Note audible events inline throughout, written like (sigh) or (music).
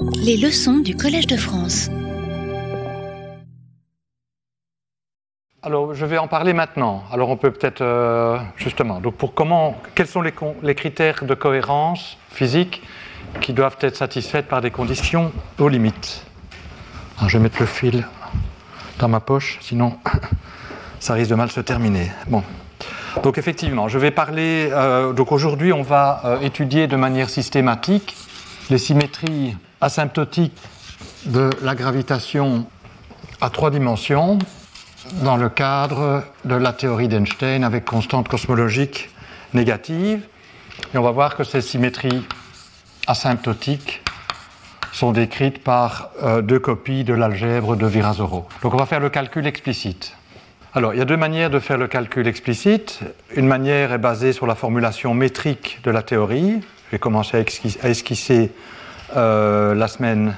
Les leçons du Collège de France. Alors, je vais en parler maintenant. Alors, on peut peut-être euh, justement. Donc, pour comment, quels sont les, critères de cohérence physique qui doivent être satisfaits par des conditions aux limites? Je vais mettre le fil dans ma poche, sinon (coughs) ça risque de mal se terminer. Bon. Donc, effectivement, je vais parler. Euh, donc, aujourd'hui, on va euh, étudier de manière systématique les symétries asymptotiques de la gravitation à trois dimensions dans le cadre de la théorie d'Einstein avec constante cosmologique négative. Et on va voir que ces symétries asymptotiques sont décrites par euh, deux copies de l'algèbre de Virasoro. Donc on va faire le calcul explicite. Alors il y a deux manières de faire le calcul explicite. Une manière est basée sur la formulation métrique de la théorie. J'ai commencé à esquisser euh, la semaine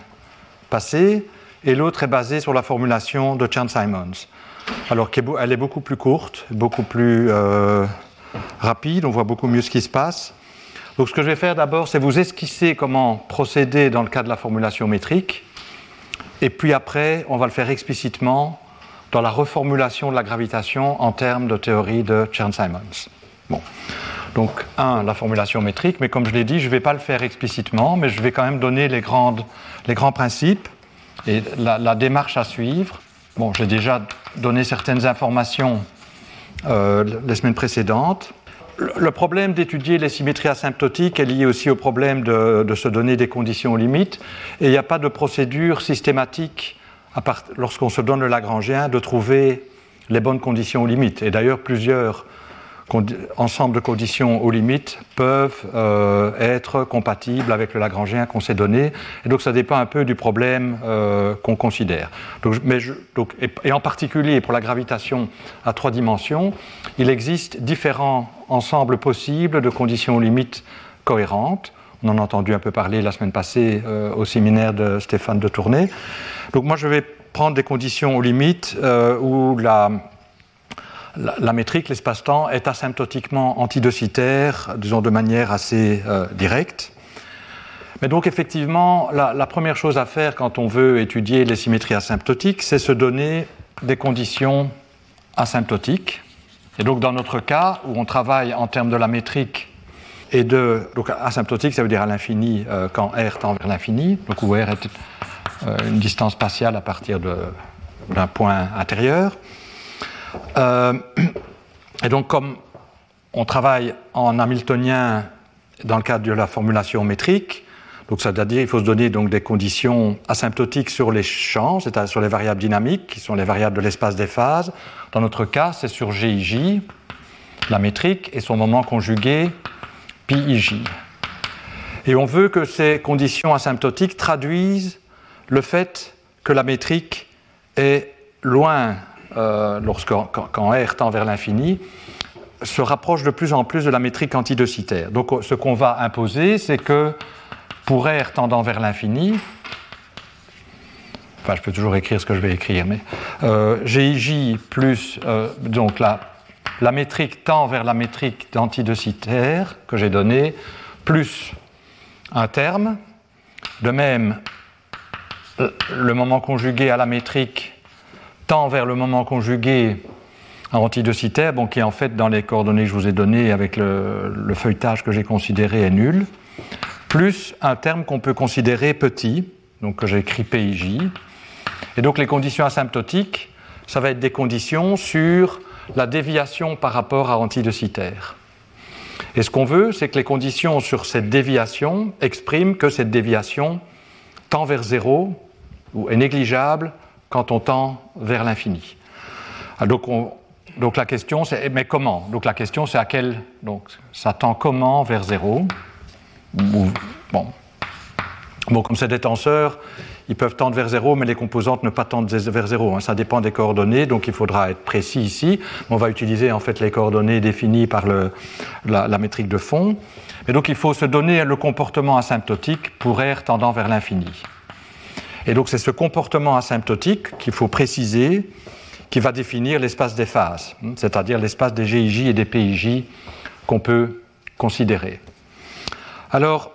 passée. Et l'autre est basée sur la formulation de Chan Simons alors qu'elle est beaucoup plus courte, beaucoup plus euh, rapide, on voit beaucoup mieux ce qui se passe. Donc ce que je vais faire d'abord, c'est vous esquisser comment procéder dans le cas de la formulation métrique, et puis après, on va le faire explicitement dans la reformulation de la gravitation en termes de théorie de Chern-Simons. Bon. Donc, un, la formulation métrique, mais comme je l'ai dit, je ne vais pas le faire explicitement, mais je vais quand même donner les, grands principes et la démarche à suivre. Bon, j'ai déjà donné certaines informations euh, les semaines précédentes. Le problème d'étudier les symétries asymptotiques est lié aussi au problème de, se donner des conditions limites. Et il n'y a pas de procédure systématique, lorsqu'on se donne le Lagrangien, de trouver les bonnes conditions limites. Et d'ailleurs, plusieurs ensemble de conditions aux limites peuvent euh, être compatibles avec le Lagrangien qu'on s'est donné. Et donc ça dépend un peu du problème euh, qu'on considère. Mais donc, et, en particulier pour la gravitation à trois dimensions, il existe différents ensembles possibles de conditions aux limites cohérentes. On en a entendu un peu parler la semaine passée euh, au séminaire de Stéphane de Tournai. Donc moi je vais prendre des conditions aux limites où la la, métrique, l'espace-temps, est asymptotiquement antidocitaire, disons de manière assez euh, directe. Mais donc effectivement, la, première chose à faire quand on veut étudier les symétries asymptotiques, c'est se donner des conditions asymptotiques. Et donc dans notre cas, où on travaille en termes de la métrique et de... Donc asymptotique, ça veut dire à l'infini euh, quand R tend vers l'infini, donc où R est euh, une distance spatiale à partir d'un point intérieur. Euh, (clears throat) et donc, comme on travaille en hamiltonien dans le cadre de la formulation métrique, donc ça veut dire qu'il faut se donner donc des conditions asymptotiques sur les champs, c'est-à-dire sur les variables dynamiques, qui sont les variables de l'espace des phases. Dans notre cas, c'est sur GIJ, la métrique, et son moment conjugué, PIJ. Et on veut que ces conditions asymptotiques traduisent le fait que la métrique est loin euh, quand, R tend vers l'infini, se rapproche de plus en plus de la métrique antidocitaire. Donc ce qu'on va imposer, c'est que pour R tendant vers l'infini, enfin je peux toujours écrire ce que je vais écrire, mais euh, GIJ plus, euh, donc la, la métrique tend vers la métrique antidocitaire que j'ai donnée, plus un terme, de même le moment conjugué à la métrique tend vers le moment conjugué antidocitaire, bon, qui en fait dans les coordonnées que je vous ai données avec le, feuilletage que j'ai considéré est nul, plus un terme qu'on peut considérer petit, donc que j'ai écrit PIJ. Et donc les conditions asymptotiques, ça va être des conditions sur la déviation par rapport à antidocitaire. Et ce qu'on veut, c'est que les conditions sur cette déviation expriment que cette déviation tend vers zéro ou est négligeable quand on tend vers l'infini. Ah, donc, la question c'est mais comment? Donc la question c'est à quel donc ça tend comment vers zéro? Bon. bon, comme c'est des tenseurs, ils peuvent tendre vers zéro, mais les composantes ne pas tendre vers zéro. Hein. Ça dépend des coordonnées, donc il faudra être précis ici. On va utiliser en fait les coordonnées définies par la, la, métrique de fond. Et donc il faut se donner le comportement asymptotique pour R tendant vers l'infini. Et donc c'est ce comportement asymptotique qu'il faut préciser qui va définir l'espace des phases, hein, c'est-à-dire l'espace des GIJ et des PIJ qu'on peut considérer. Alors,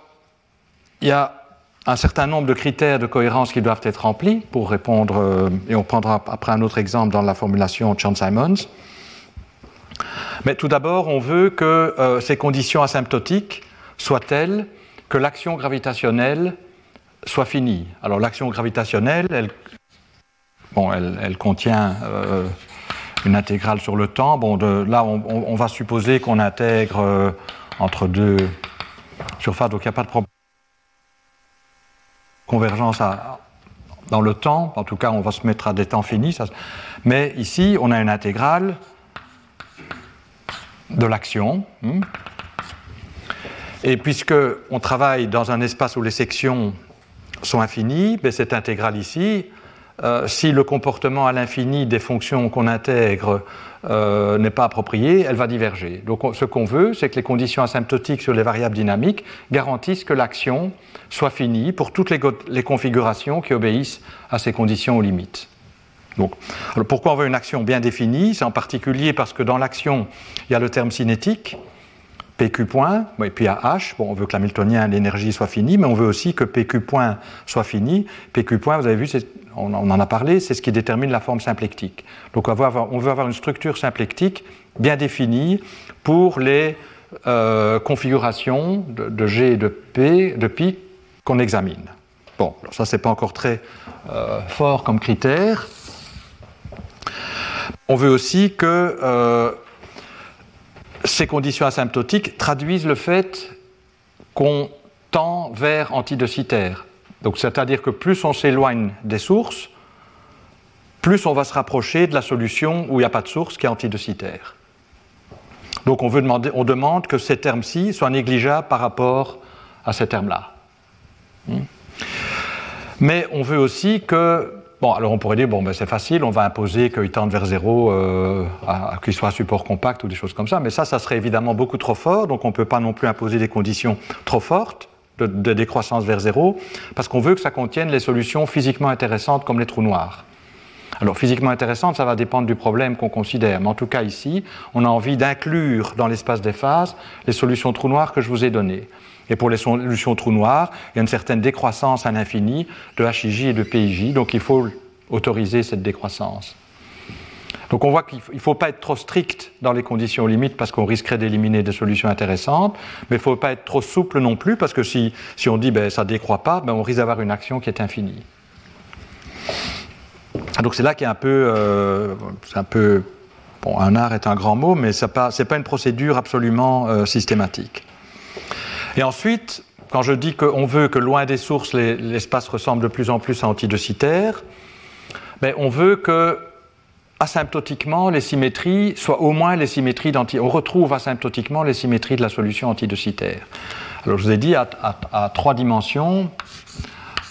il y a un certain nombre de critères de cohérence qui doivent être remplis pour répondre, euh, et on prendra après un autre exemple dans la formulation Chan-Simons. Mais tout d'abord, on veut que euh, ces conditions asymptotiques soient telles que l'action gravitationnelle soit finie. Alors l'action gravitationnelle, elle, bon, elle, contient euh, une intégrale sur le temps. Bon, là, on, va supposer qu'on intègre entre deux surfaces, donc il n'y a pas de problème convergence dans le temps, en tout cas on va se mettre à des temps finis, mais ici on a une intégrale de l'action. Hmm. Et puisque on travaille dans un espace où les sections sont infinies, ben, cette intégrale ici, euh, si le comportement à l'infini des fonctions qu'on intègre euh, n'est pas approprié, elle va diverger. Donc ce qu'on veut, c'est que les conditions asymptotiques sur les variables dynamiques garantissent que l'action soit finie pour toutes les, configurations qui obéissent à ces conditions aux limites. Donc, pourquoi on veut une action bien définie? C'est en particulier parce que dans l'action, il y a le terme cinétique, PQ point, et puis à H, on veut que l'hamiltonien, l'énergie soit finie, mais on veut aussi que PQ point soit fini. PQ point, vous avez vu, on, en a parlé, c'est ce qui détermine la forme symplectique. Donc on veut avoir, une structure symplectique bien définie pour les euh, configurations de, G et de P, de pi qu'on examine. Bon, ça c'est pas encore très euh, fort comme critère. On veut aussi que euh, ces conditions asymptotiques traduisent le fait qu'on tend vers antidocitaire. Donc, c'est-à-dire que plus on s'éloigne des sources, plus on va se rapprocher de la solution où il n'y a pas de source qui est antidocitaire. Donc, on, veut demander, on demande que ces termes-ci soient négligeables par rapport à ces termes-là. Hmm. Mais on veut aussi que Bon, alors on pourrait dire, bon, ben c'est facile, on va imposer qu'il tende vers zéro, euh, qu'il soit support compact ou des choses comme ça, mais ça, ça serait évidemment beaucoup trop fort, donc on ne peut pas non plus imposer des conditions trop fortes de, décroissance vers zéro, parce qu'on veut que ça contienne les solutions physiquement intéressantes comme les trous noirs. Alors physiquement intéressantes, ça va dépendre du problème qu'on considère, mais en tout cas ici, on a envie d'inclure dans l'espace des phases les solutions trous noirs que je vous ai données. Et pour les solutions trous noirs, il y a une certaine décroissance à l'infini de HIJ et de PIJ, donc il faut autoriser cette décroissance. Donc on voit qu'il ne faut pas être trop strict dans les conditions limites parce qu'on risquerait d'éliminer des solutions intéressantes, mais il ne faut pas être trop souple non plus parce que si, si on dit ben, ça ne décroît pas, ben, on risque d'avoir une action qui est infinie. Donc c'est là qu'il y a un peu, euh, c'est un peu, bon, un art est un grand mot, mais ce n'est pas, pas, une procédure absolument euh, systématique. Et ensuite, quand je dis qu'on veut que loin des sources, l'espace ressemble de plus en plus à antidocitaire, ben on veut que asymptotiquement les symétries soient au moins les symétries d'anti. On retrouve asymptotiquement les symétries de la solution antidocitaire. Alors je vous ai dit à, trois dimensions,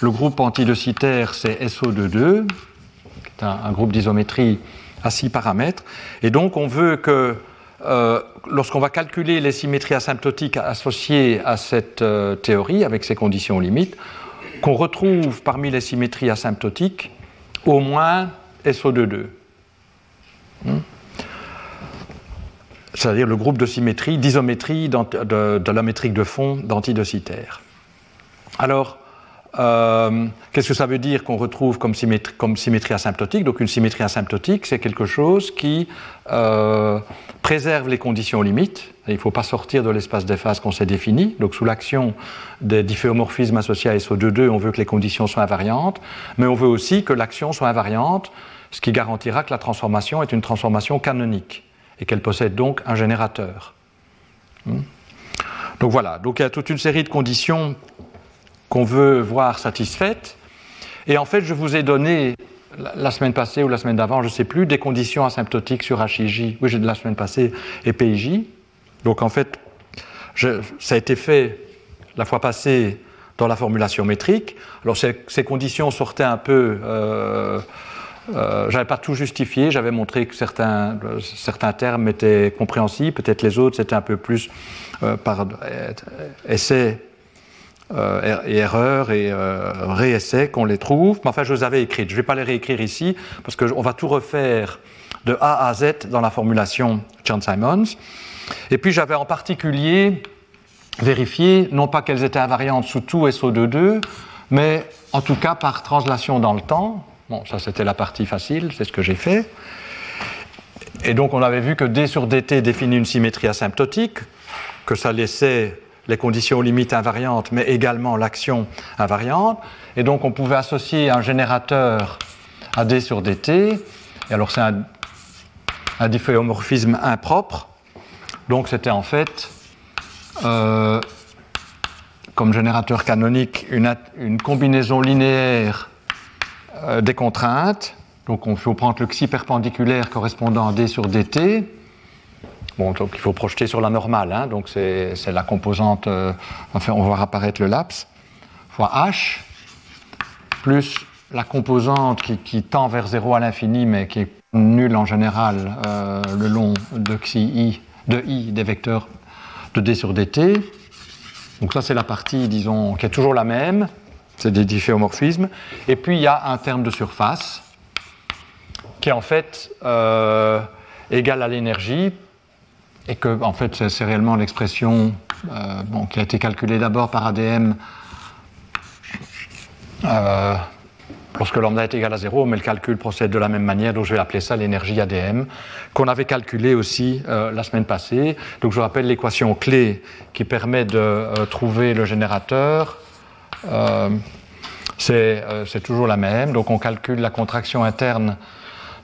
le groupe antidocitaire c'est SO22, qui est un, un groupe d'isométrie à six paramètres, et donc on veut que euh, lorsqu'on va calculer les symétries asymptotiques associées à cette euh, théorie, avec ces conditions limites, qu'on retrouve parmi les symétries asymptotiques au moins SO22. Hmm? C'est-à-dire le groupe de symétrie, d'isométrie de, de, la métrique de fond d'antidocitaire. Alors, euh, qu'est-ce que ça veut dire qu'on retrouve comme symétrie, asymptotique? Donc une symétrie asymptotique, c'est quelque chose qui euh, préserve les conditions limites. il ne faut pas sortir de l'espace des phases qu'on s'est défini. Donc sous l'action des difféomorphismes associés à SO2,2, on veut que les conditions soient invariantes, mais on veut aussi que l'action soit invariante, ce qui garantira que la transformation est une transformation canonique et qu'elle possède donc un générateur. Hmm? Donc voilà, donc il y a toute une série de conditions qu'on veut voir satisfaite. Et en fait, je vous ai donné la semaine passée ou la semaine d'avant, je ne sais plus, des conditions asymptotiques sur HIJ, oui, j'ai de la semaine passée, et PIJ. Donc en fait, ça a été fait la fois passée dans la formulation métrique. Alors ces, conditions sortaient un peu. Euh, euh, j'avais pas tout justifié, j'avais montré que certains, certains termes étaient compréhensibles, peut-être les autres c'était un peu plus euh, par essai euh, et erreurs et euh, réessais qu'on les trouve. Mais enfin, je les avais écrites. Je ne vais pas les réécrire ici parce qu'on va tout refaire de A à Z dans la formulation Chan-Simons. Et puis j'avais en particulier vérifié, non pas qu'elles étaient invariantes sous tout SO22, mais en tout cas par translation dans le temps. Bon, ça c'était la partie facile, c'est ce que j'ai fait. Et donc on avait vu que d sur dt définit une symétrie asymptotique, que ça laissait les conditions limites invariantes, mais également l'action invariante. Et donc on pouvait associer un générateur à d sur dt. Et alors c'est un, un difféomorphisme impropre. Donc c'était en fait, euh, comme générateur canonique, une, combinaison linéaire euh, des contraintes. Donc il faut prendre le xi perpendiculaire correspondant à d sur dt. Donc il faut projeter sur la normale, hein, donc c'est la composante, euh, enfin on va voir apparaître le laps, fois h, plus la composante qui, tend vers 0 à l'infini, mais qui est nulle en général euh, le long de xi i, de i des vecteurs de d sur dt. Donc ça c'est la partie, disons, qui est toujours la même, c'est des difféomorphismes. Et puis il y a un terme de surface qui est en fait euh, égal à l'énergie et que en fait c'est réellement l'expression euh, qui a été calculée d'abord par ADM euh, lorsque lambda est égal à 0, mais le calcul procède de la même manière, donc je vais appeler ça l'énergie ADM, qu'on avait calculé aussi euh, la semaine passée. Donc je rappelle l'équation clé qui permet de trouver le générateur. c'est toujours la même, donc on calcule la contraction interne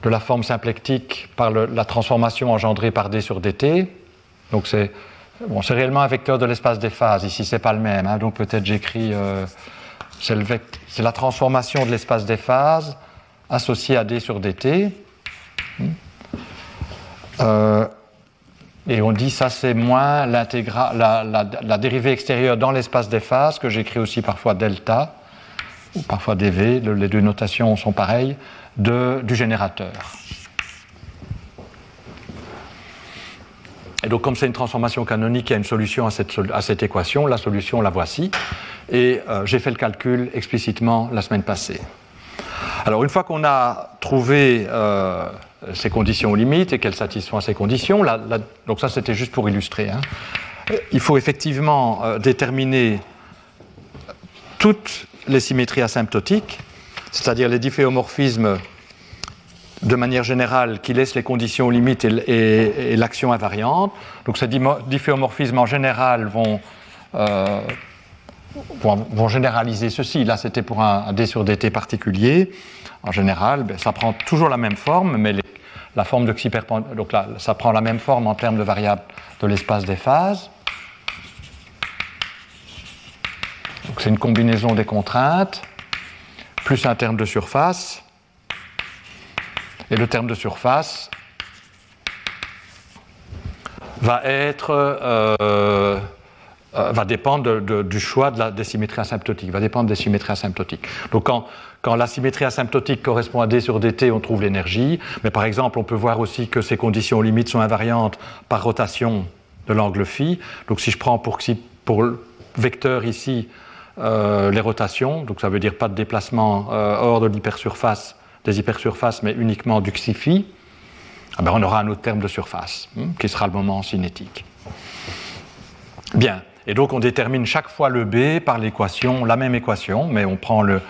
de la forme symplectique par la transformation engendrée par d sur dt. Donc c'est bon, réellement un vecteur de l'espace des phases. Ici, c'est pas le même. Hein. donc peut-être j'écris. Euh, c'est la transformation de l'espace des phases associée à d sur dt. Euh, et on dit ça c'est moins la, la, dérivée extérieure dans l'espace des phases, que j'écris aussi parfois delta, ou parfois dv, les deux notations sont pareilles, du générateur. Et donc, comme c'est une transformation canonique, il y a une solution à cette, à équation. La solution, la voici. Et euh, j'ai fait le calcul explicitement la semaine passée. Alors, une fois qu'on a trouvé euh, ces conditions limites et qu'elles satisfont ces conditions, donc ça, c'était juste pour illustrer. Hein, il faut effectivement euh, déterminer toutes les symétries asymptotiques c'est-à-dire les difféomorphismes de manière générale qui laissent les conditions limites et, l'action invariante. Donc ces difféomorphismes en général euh, vont, vont, généraliser ceci. Là, c'était pour un, D sur dt particulier. En général, ben, ça prend toujours la même forme, mais la forme de donc là, ça prend la même forme en termes de variable de l'espace des phases. Donc c'est une combinaison des contraintes plus un terme de surface. Et le terme de surface va être euh, euh, va dépendre du choix de la, des symétries asymptotiques, va dépendre des symétries asymptotiques. Donc quand, quand, la symétrie asymptotique correspond à d sur dt, on trouve l'énergie, mais par exemple on peut voir aussi que ces conditions limites sont invariantes par rotation de l'angle phi. Donc si je prends pour, pour vecteur ici euh, les rotations, donc ça veut dire pas de déplacement euh, hors de l'hypersurface, des hypersurfaces, mais uniquement du xiphi, ben on aura un autre terme de surface, hein, qui sera le moment cinétique. Bien, et donc on détermine chaque fois le B par l'équation, la même équation, mais on prend le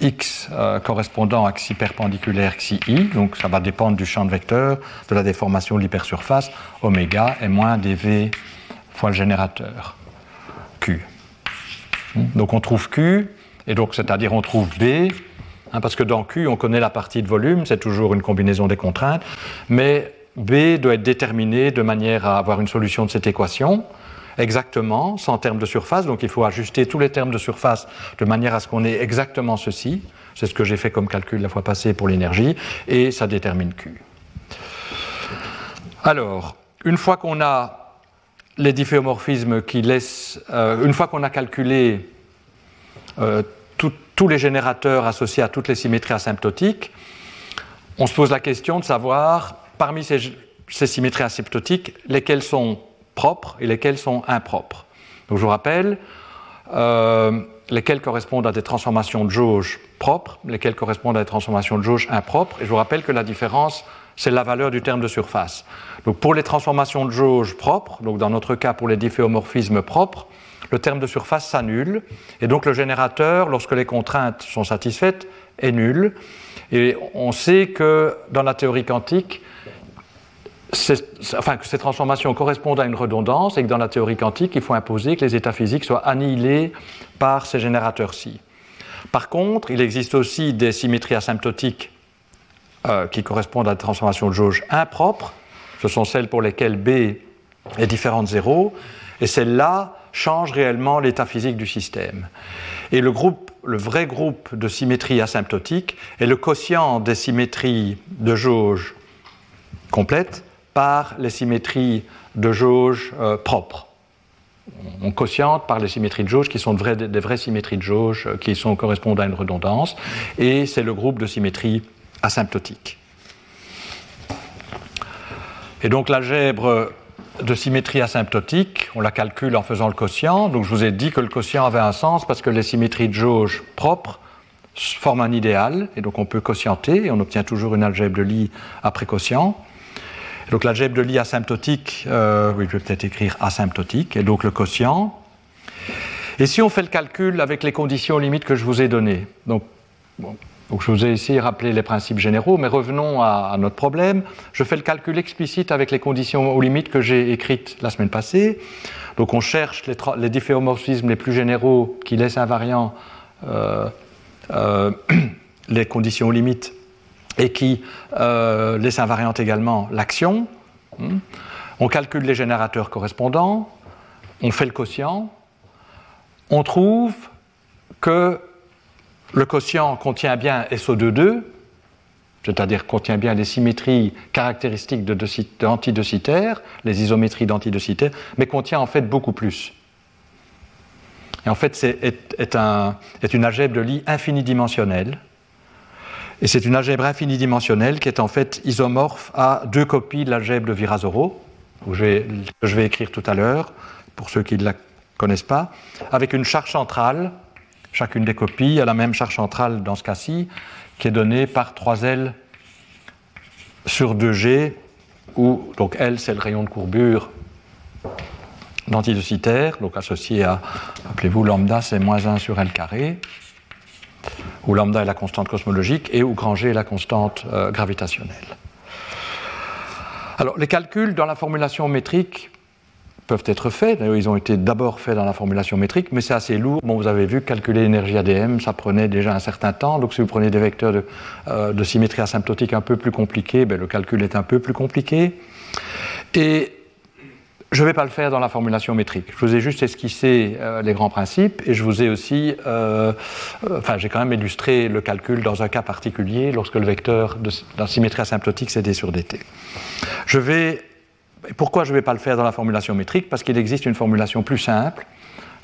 x euh, correspondant à xi perpendiculaire xi i, donc ça va dépendre du champ de vecteur, de la déformation de l'hypersurface, oméga est moins dv fois le générateur. Donc on trouve Q, et donc c'est-à-dire on trouve B, hein, parce que dans Q, on connaît la partie de volume, c'est toujours une combinaison des contraintes, mais B doit être déterminé de manière à avoir une solution de cette équation, exactement, sans termes de surface, donc il faut ajuster tous les termes de surface de manière à ce qu'on ait exactement ceci, c'est ce que j'ai fait comme calcul la fois passée pour l'énergie, et ça détermine Q. Alors, une fois qu'on a les difféomorphismes qui laissent, euh, une fois qu'on a calculé euh, tous les générateurs associés à toutes les symétries asymptotiques, on se pose la question de savoir, parmi ces, symétries asymptotiques, lesquelles sont propres et lesquelles sont impropres. Donc je vous rappelle, euh, lesquelles correspondent à des transformations de jauge propres, lesquelles correspondent à des transformations de jauge impropres, et je vous rappelle que la différence c'est la valeur du terme de surface. Donc pour les transformations de jauge propres, donc dans notre cas pour les difféomorphismes propres, le terme de surface s'annule. Et donc le générateur, lorsque les contraintes sont satisfaites, est nul. Et on sait que dans la théorie quantique, enfin, que ces transformations correspondent à une redondance et que dans la théorie quantique, il faut imposer que les états physiques soient annihilés par ces générateurs-ci. Par contre, il existe aussi des symétries asymptotiques euh, qui correspondent à des transformations de jauge impropres. Ce sont celles pour lesquelles B est différent de zéro. Et celles-là changent réellement l'état physique du système. Et le, groupe, le vrai groupe de symétries asymptotiques est le quotient des symétries de jauge complètes par les symétries de jauge euh, propres. On quotiente par les symétries de jauge qui sont des vraies symétries de jauge euh, qui sont, correspondent à une redondance, et c'est le groupe de symétries asymptotiques. Et donc l'algèbre de symétrie asymptotique, on la calcule en faisant le quotient. Donc je vous ai dit que le quotient avait un sens parce que les symétries de jauge propres forment un idéal, et donc on peut quotienter, et on obtient toujours une algèbre de Lie après quotient. donc l'algèbre de Lie asymptotique, euh, oui, je vais peut-être écrire asymptotique, et donc le quotient. Et si on fait le calcul avec les conditions limites que je vous ai données, donc donc je vous ai de rappeler les principes généraux, mais revenons à, notre problème. Je fais le calcul explicite avec les conditions aux limites que j'ai écrites la semaine passée. Donc on cherche les, difféomorphismes les plus généraux qui laissent invariant euh, euh, (clears throat) les conditions aux limites et qui euh, laissent invariante également l'action. Hmm. On calcule les générateurs correspondants, on fait le quotient, on trouve que le quotient contient bien SO22, c'est-à-dire contient bien les symétries caractéristiques d'antidocitaires, les isométries d'antidocitaires, mais contient en fait beaucoup plus. Et en fait, c'est est, un, est, une algèbre de Lie infinidimensionnelle. Et c'est une algèbre infinidimensionnelle qui est en fait isomorphe à deux copies de l'algèbre de Virasoro, que je vais écrire tout à l'heure, pour ceux qui ne la connaissent pas, avec une charge centrale Chacune des copies a la même charge centrale dans ce cas-ci, qui est donnée par 3L sur 2G, où donc L c'est le rayon de courbure d'antidocitaire, donc associé à, appelez-vous lambda c'est moins 1 sur L carré, où lambda est la constante cosmologique et où grand G est la constante euh, gravitationnelle. Alors les calculs dans la formulation métrique peuvent être faits. D'ailleurs, ils ont été d'abord faits dans la formulation métrique, mais c'est assez lourd. Bon, vous avez vu, calculer l'énergie ADM, ça prenait déjà un certain temps. Donc, si vous prenez des vecteurs de, euh, symétrie asymptotique un peu plus compliqués, ben, le calcul est un peu plus compliqué. Et je ne vais pas le faire dans la formulation métrique. Je vous ai juste esquissé euh, les grands principes et je vous ai aussi, euh, enfin, j'ai quand même illustré le calcul dans un cas particulier lorsque le vecteur de, symétrie asymptotique c'est d sur dt. Je vais pourquoi je ne vais pas le faire dans la formulation métrique? Parce qu'il existe une formulation plus simple,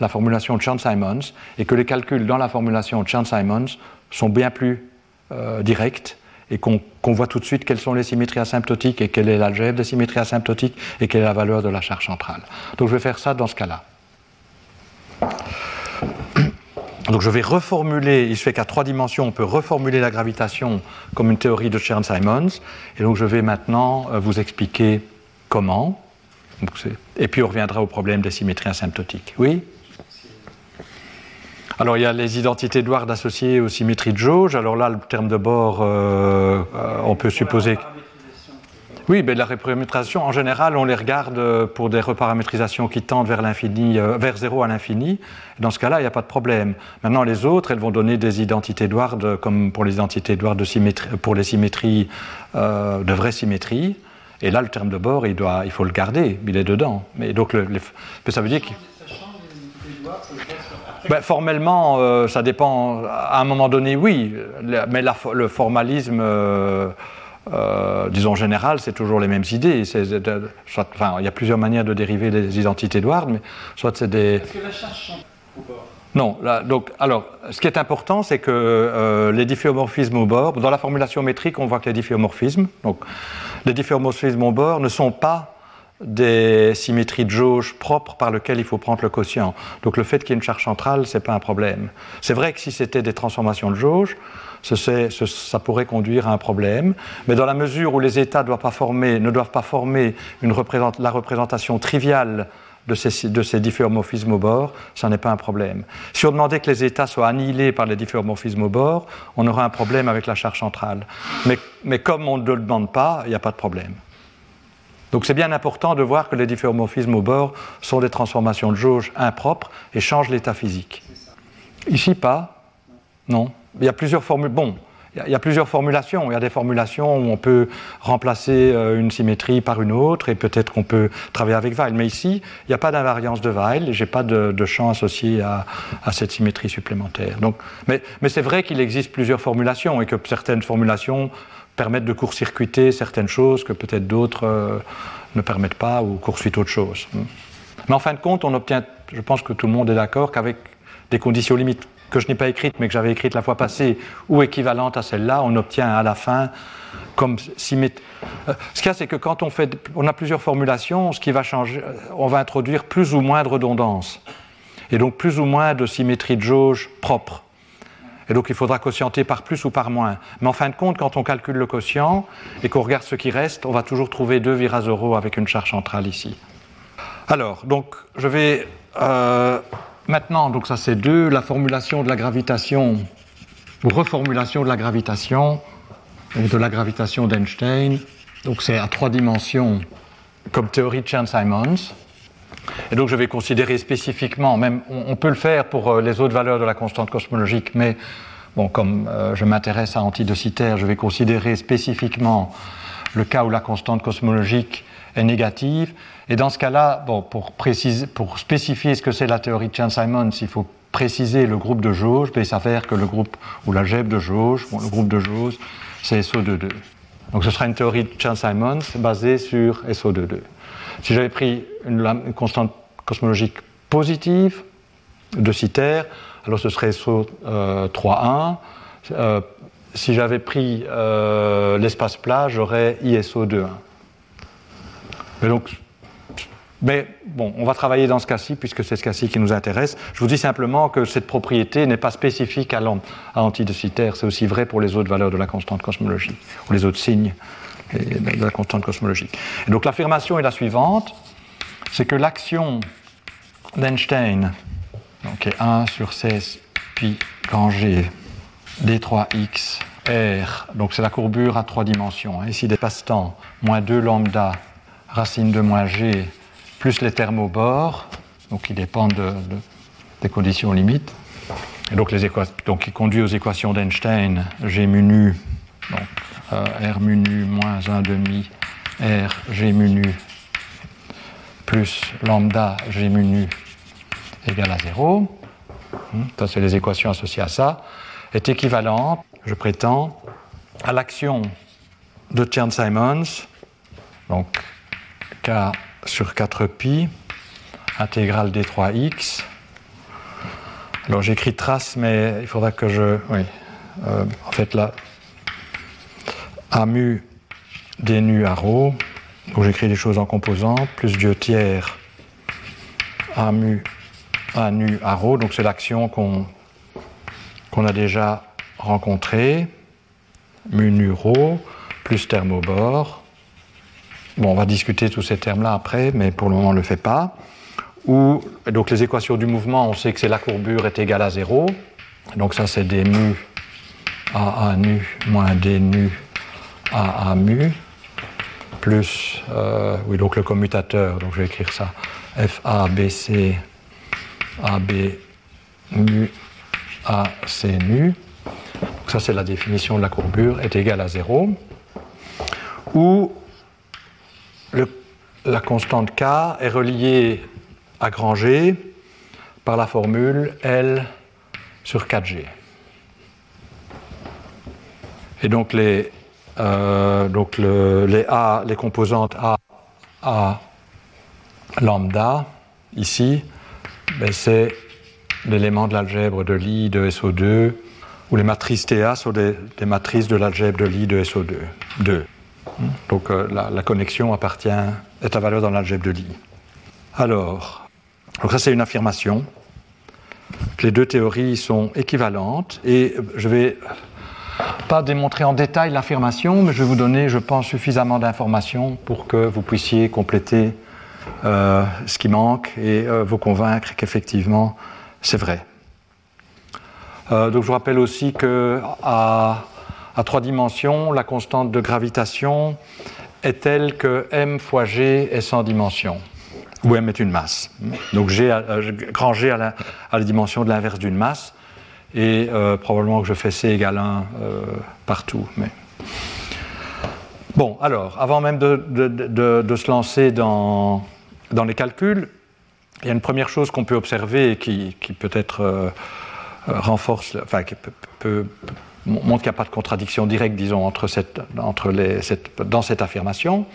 la formulation Chern-Simons, et que les calculs dans la formulation Chern-Simons sont bien plus euh, directs et qu'on voit tout de suite quelles sont les symétries asymptotiques et quelle est l'algèbre des symétries asymptotiques et quelle est la valeur de la charge centrale. Donc je vais faire ça dans ce cas-là. (coughs) Donc je vais reformuler, il se fait qu'à trois dimensions, on peut reformuler la gravitation comme une théorie de Chern-Simons. Et donc je vais maintenant euh, vous expliquer comment. Et puis on reviendra au problème des symétries asymptotiques. Oui alors il y a les identités d'Edward associées aux symétries de jauge. Alors là, le terme de bord, euh, euh, on peut supposer. Oui, mais la reparamétrisation, en général, on les regarde pour des reparamétrisations qui tendent vers l'infini, euh, vers zéro à l'infini. Dans ce cas-là, il n'y a pas de problème. Maintenant, les autres, elles vont donner des identités Edward, comme pour les identités Edward de symétrie, pour les symétries de vraie symétrie. Et là, le terme de bord, il, doit, il faut le garder, il est dedans. Mais donc, ça veut dire que. Ben, formellement, euh, ça dépend. À un moment donné, oui, mais le formalisme, euh, euh, disons général, c'est toujours les mêmes idées. Il y a plusieurs manières de dériver les identités d'Edward, mais soit c'est des. Est-ce que la charge change au bord non, donc, alors, ce qui est important, c'est que les difféomorphismes au bord, dans la formulation métrique, on voit que les difféomorphismes, donc les difféomorphismes au bord ne sont pas des symétries de jauge propres par lesquelles il faut prendre le quotient. Donc le fait qu'il y ait une charge centrale, ce n'est pas un problème. C'est vrai que si c'était des transformations de jauge, ça pourrait conduire à un problème, mais dans la mesure où les états ne doivent pas former une la représentation triviale de ces, de ces au bord, ça n'est pas un problème. Si on demandait que les états soient annihilés par les difféomorphismes au bord, on aurait un problème avec la charge centrale. Mais, mais comme on ne le demande pas, il n'y a pas de problème. Donc c'est bien important de voir que les difféomorphismes au bord sont des transformations de jauge impropres et changent l'état physique. Ici, pas. Non. Il y a plusieurs formules. Bon, il y a plusieurs formulations. Il y a des formulations où on peut remplacer euh, une symétrie par une autre et peut-être qu'on peut travailler avec Weil. Mais ici, il n'y a pas d'invariance de Weil et je n'ai pas de, champ associé à, cette symétrie supplémentaire. Donc, mais, c'est vrai qu'il existe plusieurs formulations et que certaines formulations permettent de court-circuiter certaines choses que peut-être d'autres euh, ne permettent pas ou court-circuitent autre chose. Mais en fin de compte, on obtient, je pense que tout le monde est d'accord, qu'avec des conditions limites que je n'ai pas écrites mais que j'avais écrites la fois passée ou équivalentes à celles-là, on obtient à la fin comme symétrie. Euh, ce qu'il y a, c'est que quand on, fait, on a plusieurs formulations, ce qui va changer, euh, on va introduire plus ou moins de redondance et donc plus ou moins de symétrie de jauge propre. Et donc il faudra quotienter par plus ou par moins. Mais en fin de compte, quand on calcule le quotient et qu'on regarde ce qui reste, on va toujours trouver deux Virasoro avec une charge centrale ici. Alors, donc je vais euh, Maintenant, donc ça c'est deux, la formulation de la gravitation, ou reformulation de la gravitation, ou de la gravitation d'Einstein. Donc c'est à trois dimensions comme théorie de Chern-Simons. Et donc je vais considérer spécifiquement, même on, peut le faire pour euh, les autres valeurs de la constante cosmologique, mais bon, comme euh, je m'intéresse à antidocitaire, je vais considérer spécifiquement le cas où la constante cosmologique est négative. Et dans ce cas-là, bon, pour, préciser, pour spécifier ce que c'est la théorie de Chern-Simons, il faut préciser le groupe de jauge, mais il s'avère que le groupe, ou la l'algèbre de jauge, le groupe de jauge, c'est SO22. Donc ce sera une théorie de Chern-Simons basée sur SO22. Si j'avais pris une, constante cosmologique positive de Citer, alors ce serait SO31. Euh, si j'avais pris euh, l'espace plat, j'aurais ISO21. Mais donc, mais bon, on va travailler dans ce cas-ci, puisque c'est ce cas-ci qui nous intéresse. Je vous dis simplement que cette propriété n'est pas spécifique à l'antidécitaire, c'est aussi vrai pour les autres valeurs de la constante cosmologique, ou les autres signes de la constante cosmologique. Et donc l'affirmation est la suivante, c'est que l'action d'Einstein, donc est 1 sur 16 pi grand G d3x r, donc c'est la courbure à trois dimensions, hein. ici des passe-temps, moins 2 lambda racine de moins g plus les thermobores, donc qui dépendent des conditions limites. Et donc, les donc qui conduit aux équations d'Einstein, G mu nu, donc euh, R mu nu moins 1 demi R G mu nu plus lambda G mu nu égale à 0. Hmm, ça, c'est les équations associées à ça, est équivalente, je prétends, à l'action de Chern-Simons, donc K sur 4pi, intégrale d3x. Alors j'écris trace, mais il faudra que je. Euh, en fait, là, A mu d nu à rho. Donc j'écris des choses en composants, plus 2 tiers A mu A nu à rho. Donc c'est l'action qu'on qu'on a déjà rencontrée. Mu nu rho, plus thermobore On va discuter tous ces termes-là après, mais pour le moment, on ne le fait pas. Ou, donc les équations du mouvement, on sait que c'est la courbure est égale à 0. Donc ça, c'est d mu a nu moins d nu a a mu, plus, euh, oui, donc le commutateur, donc je vais écrire ça, f a b c a b mu a c nu. Donc ça, c'est la définition de la courbure, est égale à 0. Ou la constante K est reliée à grand G par la formule L sur 4G. Et donc les, euh, les, A, les composantes A, A lambda, ici, ben c'est l'élément de l'algèbre de Lie de SO2, où les matrices TA sont des, matrices de l'algèbre de Lie de SO2. 2. Donc euh, la, connexion appartient, est à valeur dans l'algèbre de Lie. Alors, donc ça c'est une affirmation. Les deux théories sont équivalentes et je vais pas démontrer en détail l'affirmation, mais je vais vous donner, je pense, suffisamment d'informations pour que vous puissiez compléter ce qui manque et vous convaincre qu'effectivement c'est vrai. donc je vous rappelle aussi que à, à, trois dimensions, la constante de gravitation est telle que m fois g est sans dimension où m est une masse. Donc G, grand G à la, à la dimension de l'inverse d'une masse, et euh, probablement que je fais C égale 1 euh, partout. Mais... Bon, alors, avant même de, de, de, se lancer dans, dans, les calculs, il y a une première chose qu'on peut observer et qui, qui peut-être euh, renforce, enfin, qui peut, montre qu'il n'y a pas de contradiction directe, disons, entre cette, entre les, dans cette affirmation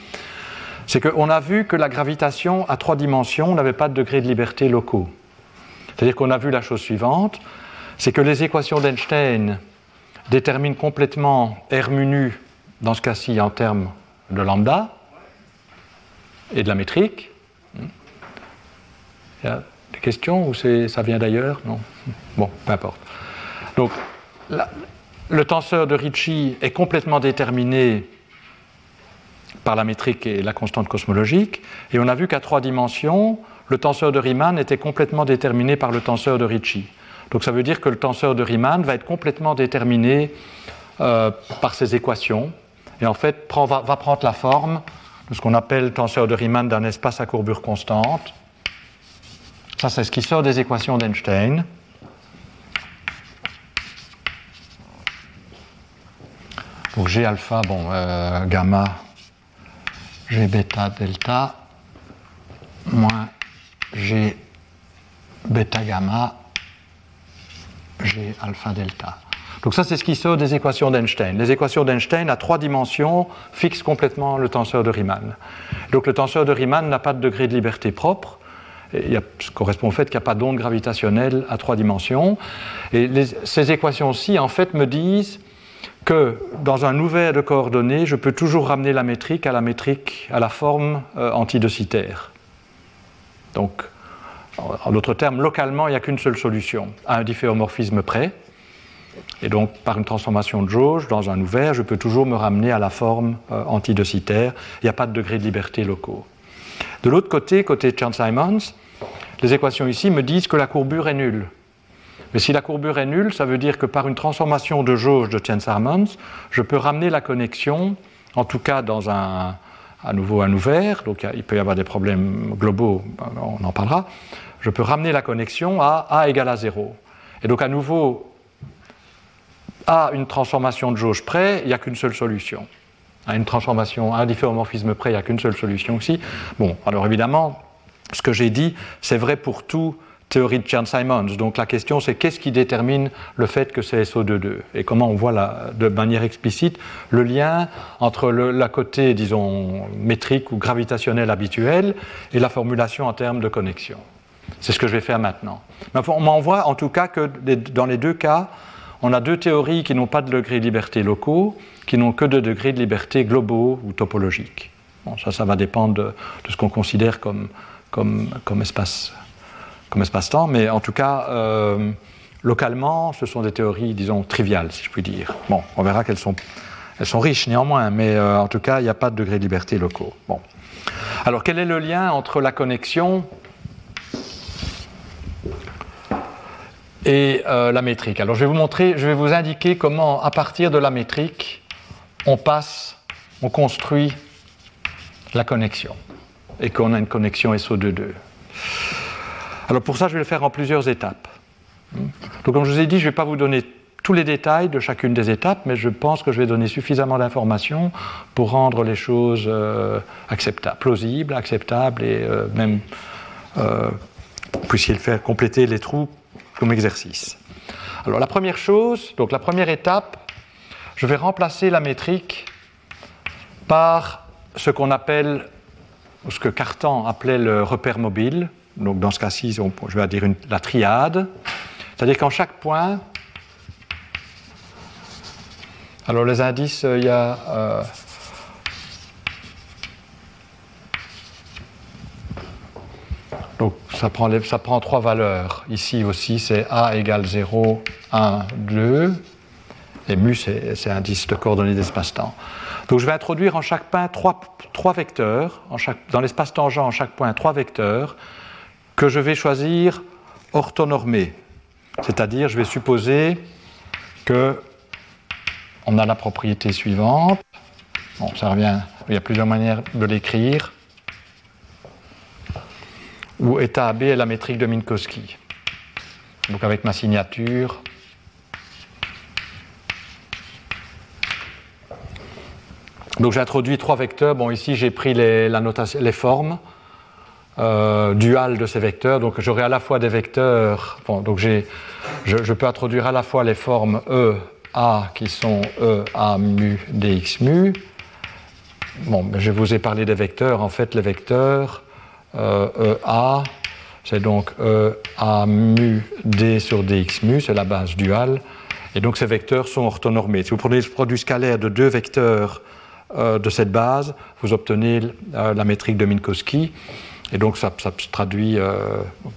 c'est qu'on a vu que la gravitation à trois dimensions n'avait pas de degré de liberté locaux. C'est-à-dire qu'on a vu la chose suivante, c'est que les équations d'Einstein déterminent complètement R mu dans ce cas-ci en termes de lambda et de la métrique. Il y a des questions ou ça vient d'ailleurs? Non Bon, peu importe. Donc, le tenseur de Ricci est complètement déterminé par la métrique et la constante cosmologique, et on a vu qu'à trois dimensions, le tenseur de Riemann était complètement déterminé par le tenseur de Ricci. Donc ça veut dire que le tenseur de Riemann va être complètement déterminé euh, par ces équations, et en fait va, va, prendre la forme de ce qu'on appelle le tenseur de Riemann d'un espace à courbure constante. Ça, c'est ce qui sort des équations d'Einstein. Donc G alpha, bon, euh, gamma, G bêta delta moins G bêta gamma G alpha delta. Donc ça, c'est ce qui sort des équations d'Einstein. Les équations d'Einstein à trois dimensions fixent complètement le tenseur de Riemann. Donc le tenseur de Riemann n'a pas de degré de liberté propre. Il y a, ce correspond au fait qu'il n'y a pas d'onde gravitationnelle à trois dimensions. Et ces équations-ci, en fait, me disent que dans un ouvert de coordonnées, je peux toujours ramener la métrique à la métrique, à la forme euh. Donc, en d'autres termes, localement, il n'y a qu'une seule solution, à un difféomorphisme près. Et donc, par une transformation de jauge, dans un ouvert, je peux toujours me ramener à la forme euh. Il n'y a pas de degré de liberté locaux. De l'autre côté, côté Chern-Simons, les équations ici me disent que la courbure est nulle. Mais si la courbure est nulle, ça veut dire que par une transformation de jauge de Chern-Simons, je peux ramener la connexion, en tout cas dans un, à nouveau un ouvert, donc il peut y avoir des problèmes globaux, on en parlera, je peux ramener la connexion à A égale à 0. Et donc à nouveau, à une transformation de jauge près, il n'y a qu'une seule solution. À une transformation, à un difféomorphisme près, il n'y a qu'une seule solution aussi. Bon, alors évidemment, ce que j'ai dit, c'est vrai pour tout théorie de Chern-Simons. Donc la question c'est qu'est-ce qui détermine le fait que c'est SO22 et comment on voit de manière explicite le lien entre la côté, disons, métrique ou gravitationnel habituel et la formulation en termes de connexion? C'est ce que je vais faire maintenant. On m'en voit en tout cas que dans les deux cas, on a deux théories qui n'ont pas de degrés de liberté locaux, qui n'ont que de degrés de liberté globaux ou topologiques. Ça, ça va dépendre de, de ce qu'on considère comme, comme, comme espace comme espace-temps, mais en tout cas, euh, localement, ce sont des théories, disons, triviales, si je puis dire. Bon, on verra qu'elles sont, riches néanmoins, mais euh, en tout cas, il n'y a pas de degré de liberté locaux. Bon. Alors, quel est le lien entre la connexion et euh, la métrique? Alors, je vais vous montrer, je vais vous indiquer comment, à partir de la métrique, on passe, on construit la connexion et qu'on a une connexion SO2-2. Alors pour ça, je vais le faire en plusieurs étapes. Donc comme je vous ai dit, je ne vais pas vous donner tous les détails de chacune des étapes, mais je pense que je vais donner suffisamment d'informations pour rendre les choses euh, acceptables, plausibles, acceptables et euh, même euh, puissiez le faire compléter les trous comme exercice. Alors la première chose, donc la première étape, je vais remplacer la métrique par ce qu'on appelle, ce que Cartan appelait le repère mobile, donc dans ce cas-ci, je vais dire la triade. C'est-à-dire qu'en chaque point, alors les indices, il y a euh, donc ça prend, ça prend trois valeurs. Ici aussi, c'est A égale 0, 1, 2. Et mu, c'est indice de coordonnées d'espace-temps. Donc je vais introduire en chaque point trois, trois vecteurs, en chaque, dans l'espace tangent en chaque point trois vecteurs, que je vais choisir orthonormés. C'est-à-dire, je vais supposer que on a la propriété suivante. Bon, ça revient, il y a plusieurs manières de l'écrire. Où état AB est la métrique de Minkowski. Donc avec ma signature. Donc j'ai introduit trois vecteurs. Bon, ici j'ai pris les, la notation, les formes euh, duales de ces vecteurs. Donc j'aurai à la fois des vecteurs. Donc je, je, peux introduire à la fois les formes E, A qui sont E, A, mu, dx, mu. Bon, je vous ai parlé des vecteurs. En fait, les vecteurs euh, E, A, c'est donc E, A, mu, D sur dx, mu, c'est la base duale. Et donc ces vecteurs sont orthonormés. Si vous prenez le produit scalaire de deux vecteurs euh, de cette base, vous obtenez euh, la métrique de Minkowski. Et donc ça, se traduit, euh,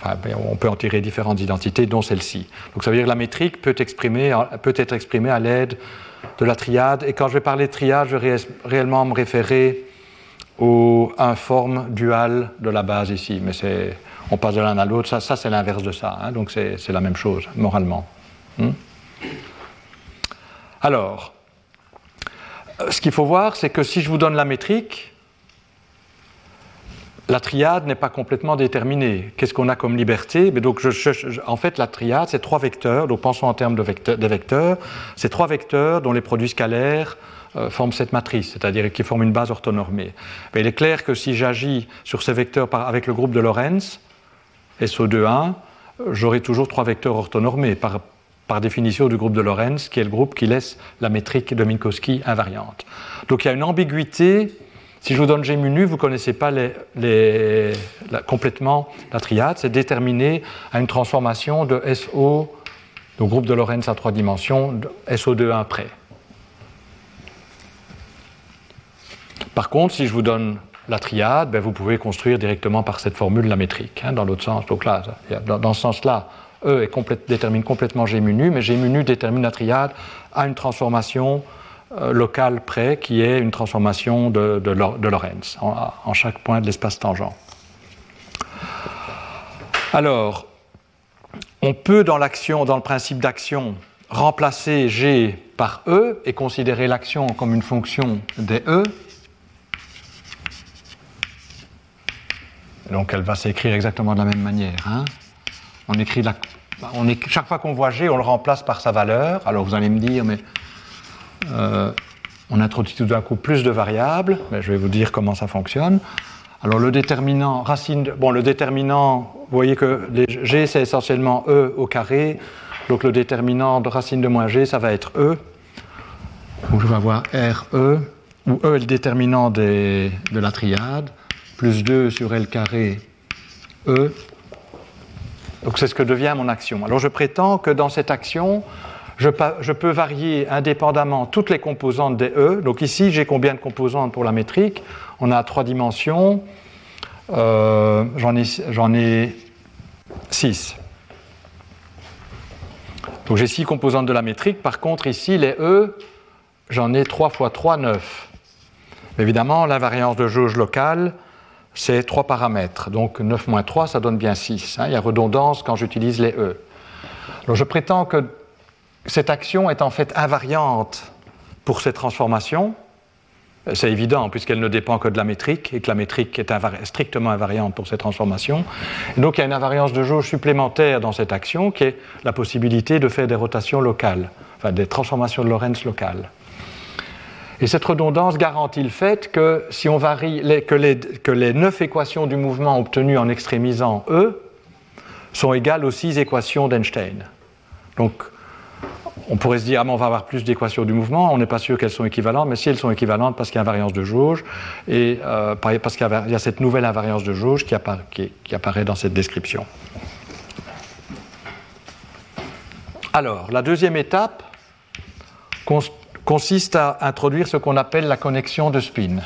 ben, on peut en tirer différentes identités, dont celle-ci. Donc ça veut dire que la métrique peut, exprimer, peut être exprimée à l'aide de la triade. Et quand je vais parler de triade, je vais réellement me référer au informe dual de la base ici. Mais on passe de l'un à l'autre, ça, c'est l'inverse de ça. Hein. donc c'est la même chose, moralement. Hmm? Alors, ce qu'il faut voir, c'est que si je vous donne la métrique, la triade n'est pas complètement déterminée. Qu'est-ce qu'on a comme liberté? Mais donc, En fait, la triade, c'est trois vecteurs. Donc, pensons en termes de, vecteurs. C'est trois vecteurs dont les produits scalaires euh, forment cette matrice, c'est-à-dire qui forment une base orthonormée. Mais il est clair que si j'agis sur ces vecteurs avec le groupe de Lorentz, SO2,1, j'aurai toujours trois vecteurs orthonormés par, par définition du groupe de Lorentz, qui est le groupe qui laisse la métrique de Minkowski invariante. Donc il y a une ambiguïté. Si je vous donne G mu nu, vous ne connaissez pas complètement la triade. C'est déterminé à une transformation de SO, le groupe de Lorentz à trois dimensions, SO2 près. Par contre, si je vous donne la triade, ben, vous pouvez construire directement par cette formule la métrique, hein, dans l'autre sens. Donc là, dans ce sens-là, E détermine complètement G mais G détermine la triade à une transformation euh, locale près qui est une transformation de, de, Lorentz en, chaque point de l'espace tangent. Alors, on peut dans l'action, dans le principe d'action, remplacer G par E et considérer l'action comme une fonction des E. Donc elle va s'écrire exactement de la même manière. Hein on écrit la, chaque fois qu'on voit G, on le remplace par sa valeur. Alors vous allez me dire, mais on introduit tout d'un coup plus de variables. Mais je vais vous dire comment ça fonctionne. Alors le déterminant, racine, bon le déterminant, vous voyez que G c'est essentiellement E au carré. Donc le déterminant de racine de moins G, ça va être E. Donc je vais avoir RE, où E est le déterminant de la triade, plus 2 sur L carré E donc c'est ce que devient mon action. Alors je prétends que dans cette action, je, peux varier indépendamment toutes les composantes des E. Donc ici, j'ai combien de composantes pour la métrique? On a trois dimensions. Euh, j'en ai, six. Donc j'ai six composantes de la métrique. Par contre, ici, les E, j'en ai 3 fois 3, 9. Évidemment, l'invariance de jauge locale, c'est trois paramètres. Donc 9 moins 3, ça donne bien 6. Hein. Il y a redondance quand j'utilise les E. Alors je prétends que cette action est en fait invariante pour ces transformations. C'est évident puisqu'elle ne dépend que de la métrique et que la métrique est strictement invariante pour ces transformations. donc il y a une invariance de jauge supplémentaire dans cette action qui est la possibilité de faire des rotations locales, enfin des transformations de Lorentz locales. Et cette redondance garantit le fait que si on varie les, que, les, que les 9 équations du mouvement obtenues en extrémisant E sont égales aux 6 équations d'Einstein. Donc on pourrait se dire, ah, on va avoir plus d'équations du mouvement, on n'est pas sûr qu'elles sont équivalentes, mais si elles sont équivalentes, parce qu'il y a invariance de jauge, et euh, parce qu'il y a cette nouvelle invariance de jauge qui apparaît dans cette description. Alors, la deuxième étape consiste à introduire ce qu'on appelle la connexion de spin.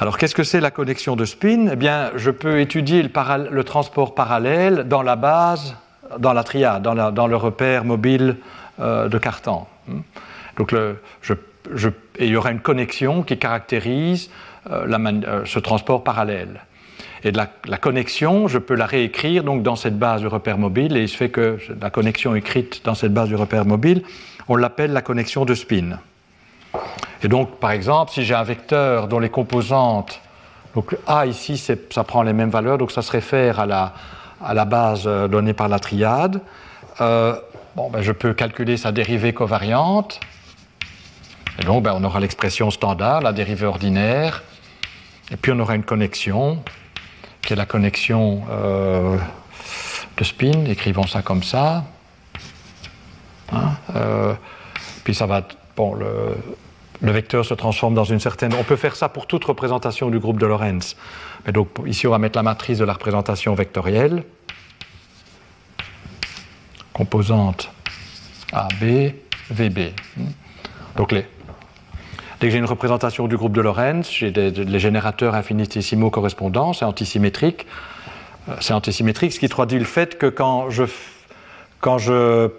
Alors qu'est-ce que c'est la connexion de spin? Eh bien, je peux étudier le, transport parallèle dans la base, dans la triade, dans, le repère mobile euh, de Cartan. Donc, il y aura une connexion qui caractérise euh, euh, ce transport parallèle. Et de la, connexion, je peux la réécrire donc dans cette base du repère mobile, et il se fait que la connexion écrite dans cette base du repère mobile, on l'appelle la connexion de spin. Et donc, par exemple, si j'ai un vecteur dont les composantes, donc A ici, ça prend les mêmes valeurs, donc ça se réfère à la, à la base euh, donnée par la triade. Euh, bon, ben, je peux calculer sa dérivée covariante. Et donc, ben, on aura l'expression standard, la dérivée ordinaire. Et puis, on aura une connexion, qui est la connexion euh, de spin. Écrivons ça comme ça. Hein, puis, ça va. Bon, le, le vecteur se transforme dans une certaine. On peut faire ça pour toute représentation du groupe de Lorentz. Mais donc ici, on va mettre la matrice de la représentation vectorielle. Composante AB, VB. Donc les, dès que j'ai une représentation du groupe de Lorentz, j'ai les générateurs infinitésimaux correspondants, c'est antisymétrique. Euh, c'est antisymétrique, ce qui traduit le fait que quand je, quand je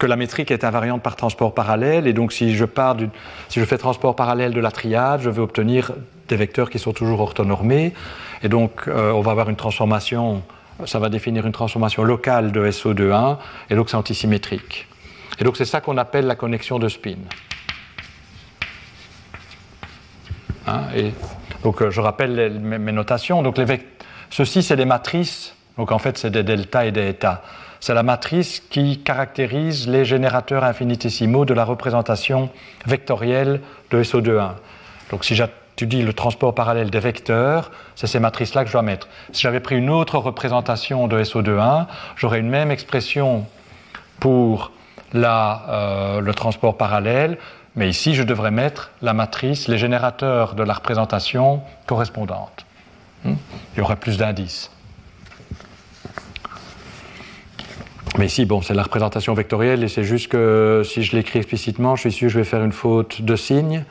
que la métrique est invariante par transport parallèle, et donc si je, fais transport parallèle de la triade, je vais obtenir des vecteurs qui sont toujours orthonormés, et donc euh, on va avoir une transformation, ça va définir une transformation locale de SO2,1, et donc c'est antisymétrique. Et donc c'est ça qu'on appelle la connexion de spin. Hein, et donc euh, je rappelle mes, notations. Donc ceci c'est des matrices, donc en fait c'est des delta et des eta c'est la matrice qui caractérise les générateurs infinitésimaux de la représentation vectorielle de SO2,1. Donc si j'étudie le transport parallèle des vecteurs, c'est ces matrices-là que je dois mettre. Si j'avais pris une autre représentation de SO2,1, j'aurais une même expression pour euh, le transport parallèle, mais ici je devrais mettre la matrice, les générateurs de la représentation correspondante. Hmm? Il y aurait plus d'indices. Mais ici, bon, c'est la représentation vectorielle et c'est juste que si je l'écris explicitement, je suis sûr que je vais faire une faute de signe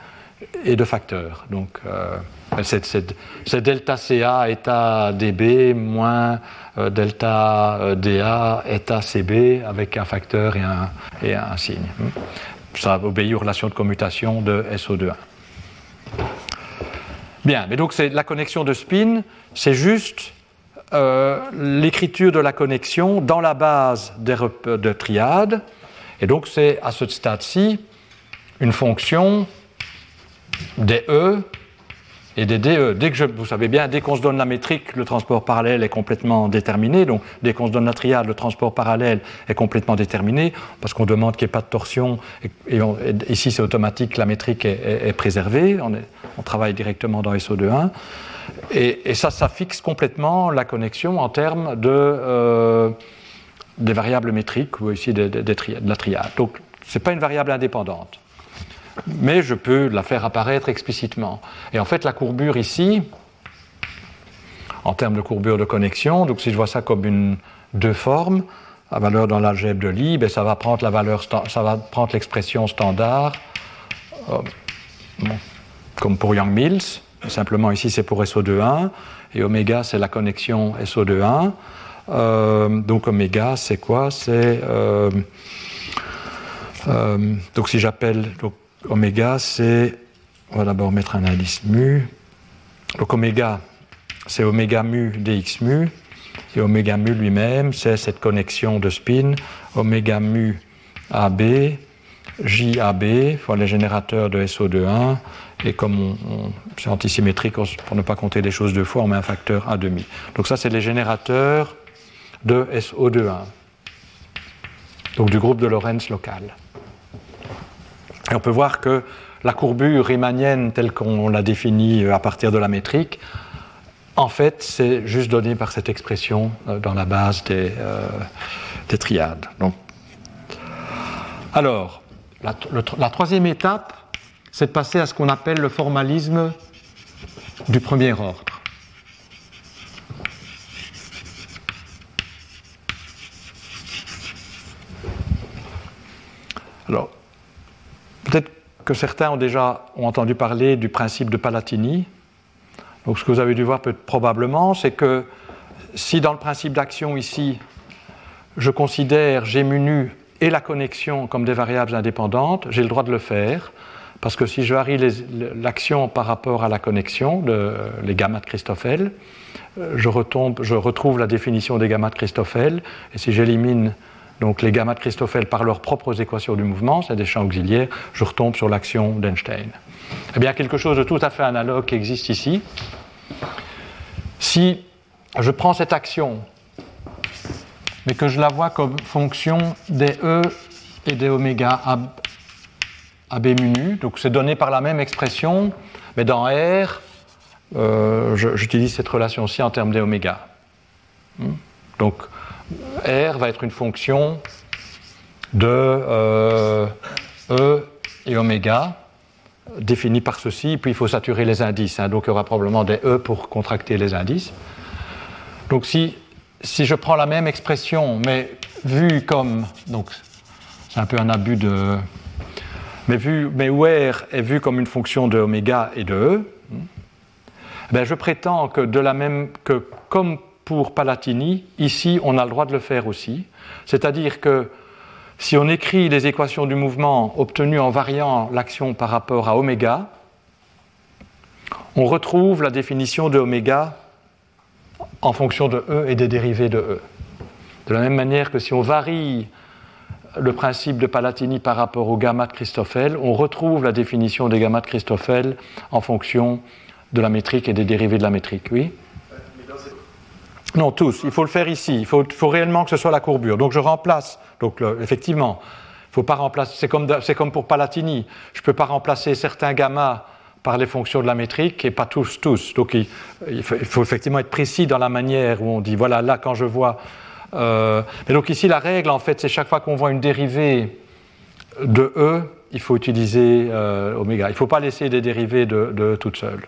et de facteur. Donc, euh, c'est delta CA état DB moins euh, delta euh, DA état CB avec un facteur et un, et un signe. Ça obéit aux relations de commutation de SO2. Bien, mais donc c'est la connexion de spin, c'est juste euh, l'écriture de la connexion dans la base des de triade. Et donc c'est à ce stade-ci une fonction des E et des DE. Dès que vous savez bien, dès qu'on se donne la métrique, le transport parallèle est complètement déterminé. Donc dès qu'on se donne la triade, le transport parallèle est complètement déterminé parce qu'on demande qu'il n'y ait pas de torsion. Et, ici c'est automatique, la métrique est, préservée. On, on, travaille directement dans SO2.1. Et, ça, ça fixe complètement la connexion en termes de, euh, des variables métriques ou ici de, la triade. Donc, ce n'est pas une variable indépendante. Mais je peux la faire apparaître explicitement. Et en fait, la courbure ici, en termes de courbure de connexion, donc si je vois ça comme une deux formes, la valeur dans l'algèbre de Lie, ben ça va prendre la valeur, ça va prendre l'expression standard, euh, comme pour Young-Mills, Simplement ici c'est pour SO2,1 et oméga c'est la connexion SO2,1. Euh, donc oméga c'est quoi? C'est euh, euh, donc si j'appelle oméga c'est on va d'abord mettre un indice mu. Donc oméga c'est oméga mu dx mu et oméga mu lui-même c'est cette connexion de spin oméga mu AB JAB, les générateurs de SO2,1, et comme c'est antisymétrique, pour ne pas compter les choses deux fois, on met un facteur 1,5. Donc ça, c'est les générateurs de SO2,1, donc du groupe de Lorentz local. Et on peut voir que la courbure riemannienne telle qu'on l'a définie à partir de la métrique, en fait, c'est juste donné par cette expression euh, dans la base des, euh, des triades. Donc, alors, la, troisième étape, c'est de passer à ce qu'on appelle le formalisme du premier ordre. Alors, peut-être que certains ont déjà entendu parler du principe de Palatini. Donc ce que vous avez dû voir probablement, c'est que si dans le principe d'action ici, je considère G mu et la connexion comme des variables indépendantes, j'ai le droit de le faire, parce que si je varie l'action par rapport à la connexion, les gammas de Christoffel, euh, je retrouve la définition des gammas de Christoffel, et si j'élimine donc les gammas de Christoffel par leurs propres équations du mouvement, c'est des champs auxiliaires, je retombe sur l'action d'Einstein. Eh bien, quelque chose de tout à fait analogue qui existe ici. Si je prends cette action, mais que je la vois comme fonction des E et des oméga à, B mu donc c'est donné par la même expression, mais dans R, euh, j'utilise cette relation-ci en termes des oméga. Hmm? Donc, R va être une fonction de euh, E et oméga définie par ceci, puis il faut saturer les indices. Hein. donc il y aura probablement des E pour contracter les indices. Donc si, si je prends la même expression, mais vue comme. Donc c'est un peu un abus de. Mais, vu, mais R est vu comme une fonction de oméga et de E, ben je prétends que de la même que comme pour Palatini, ici on a le droit de le faire aussi. C'est-à-dire que si on écrit les équations du mouvement obtenues en variant l'action par rapport à oméga, on retrouve la définition de oméga en fonction de E et des dérivés de E. De la même manière que si on varie le principe de Palatini par rapport au gamma de Christoffel, on retrouve la définition des gamma de Christoffel en fonction de la métrique et des dérivés de la métrique. Oui? Non, tous. Il faut le faire ici. Il faut, réellement que ce soit la courbure. Donc je remplace. Donc effectivement, faut pas remplacer. C'est comme, pour Palatini. Je ne peux pas remplacer certains gamma par les fonctions de la métrique et pas tous, tous. Donc il, faut, effectivement être précis dans la manière où on dit voilà, là, quand je vois. Euh, mais donc ici, la règle, en fait, c'est chaque fois qu'on voit une dérivée de E, il faut utiliser euh, oméga. Il ne faut pas laisser des dérivées de, de toutes seules.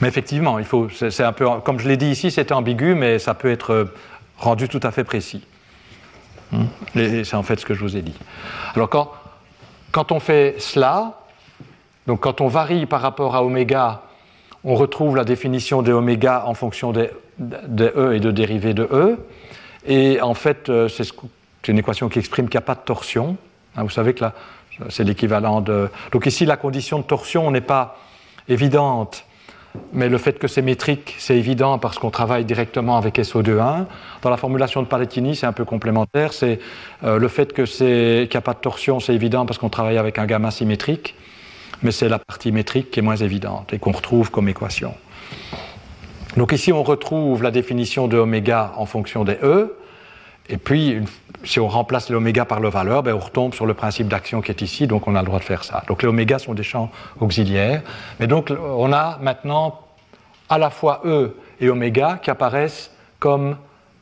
Mais effectivement, il faut, c'est un peu, comme je l'ai dit ici, c'était ambigu, mais ça peut être rendu tout à fait précis. Hmm? Et c'est en fait ce que je vous ai dit. Alors quand, quand on fait cela, donc quand on varie par rapport à oméga, on retrouve la définition de oméga en fonction de, E et de dérivés de E. Et en fait, euh, c'est une équation qui exprime qu'il n'y a pas de torsion. Hein, vous savez que là, c'est l'équivalent de. Donc ici, la condition de torsion n'est pas évidente mais le fait que c'est métrique, c'est évident parce qu'on travaille directement avec SO2.1. Dans la formulation de Palatini, c'est un peu complémentaire. C'est euh, le fait que qu'il n'y a pas de torsion, c'est évident parce qu'on travaille avec un gamma symétrique, mais c'est la partie métrique qui est moins évidente et qu'on retrouve comme équation. Donc ici, on retrouve la définition de oméga en fonction des E. Et puis, si on remplace l'oméga par le valeur, ben on retombe sur le principe d'action qui est ici, donc on a le droit de faire ça. Donc les oméga sont des champs auxiliaires. Mais donc on a maintenant à la fois E et oméga qui apparaissent comme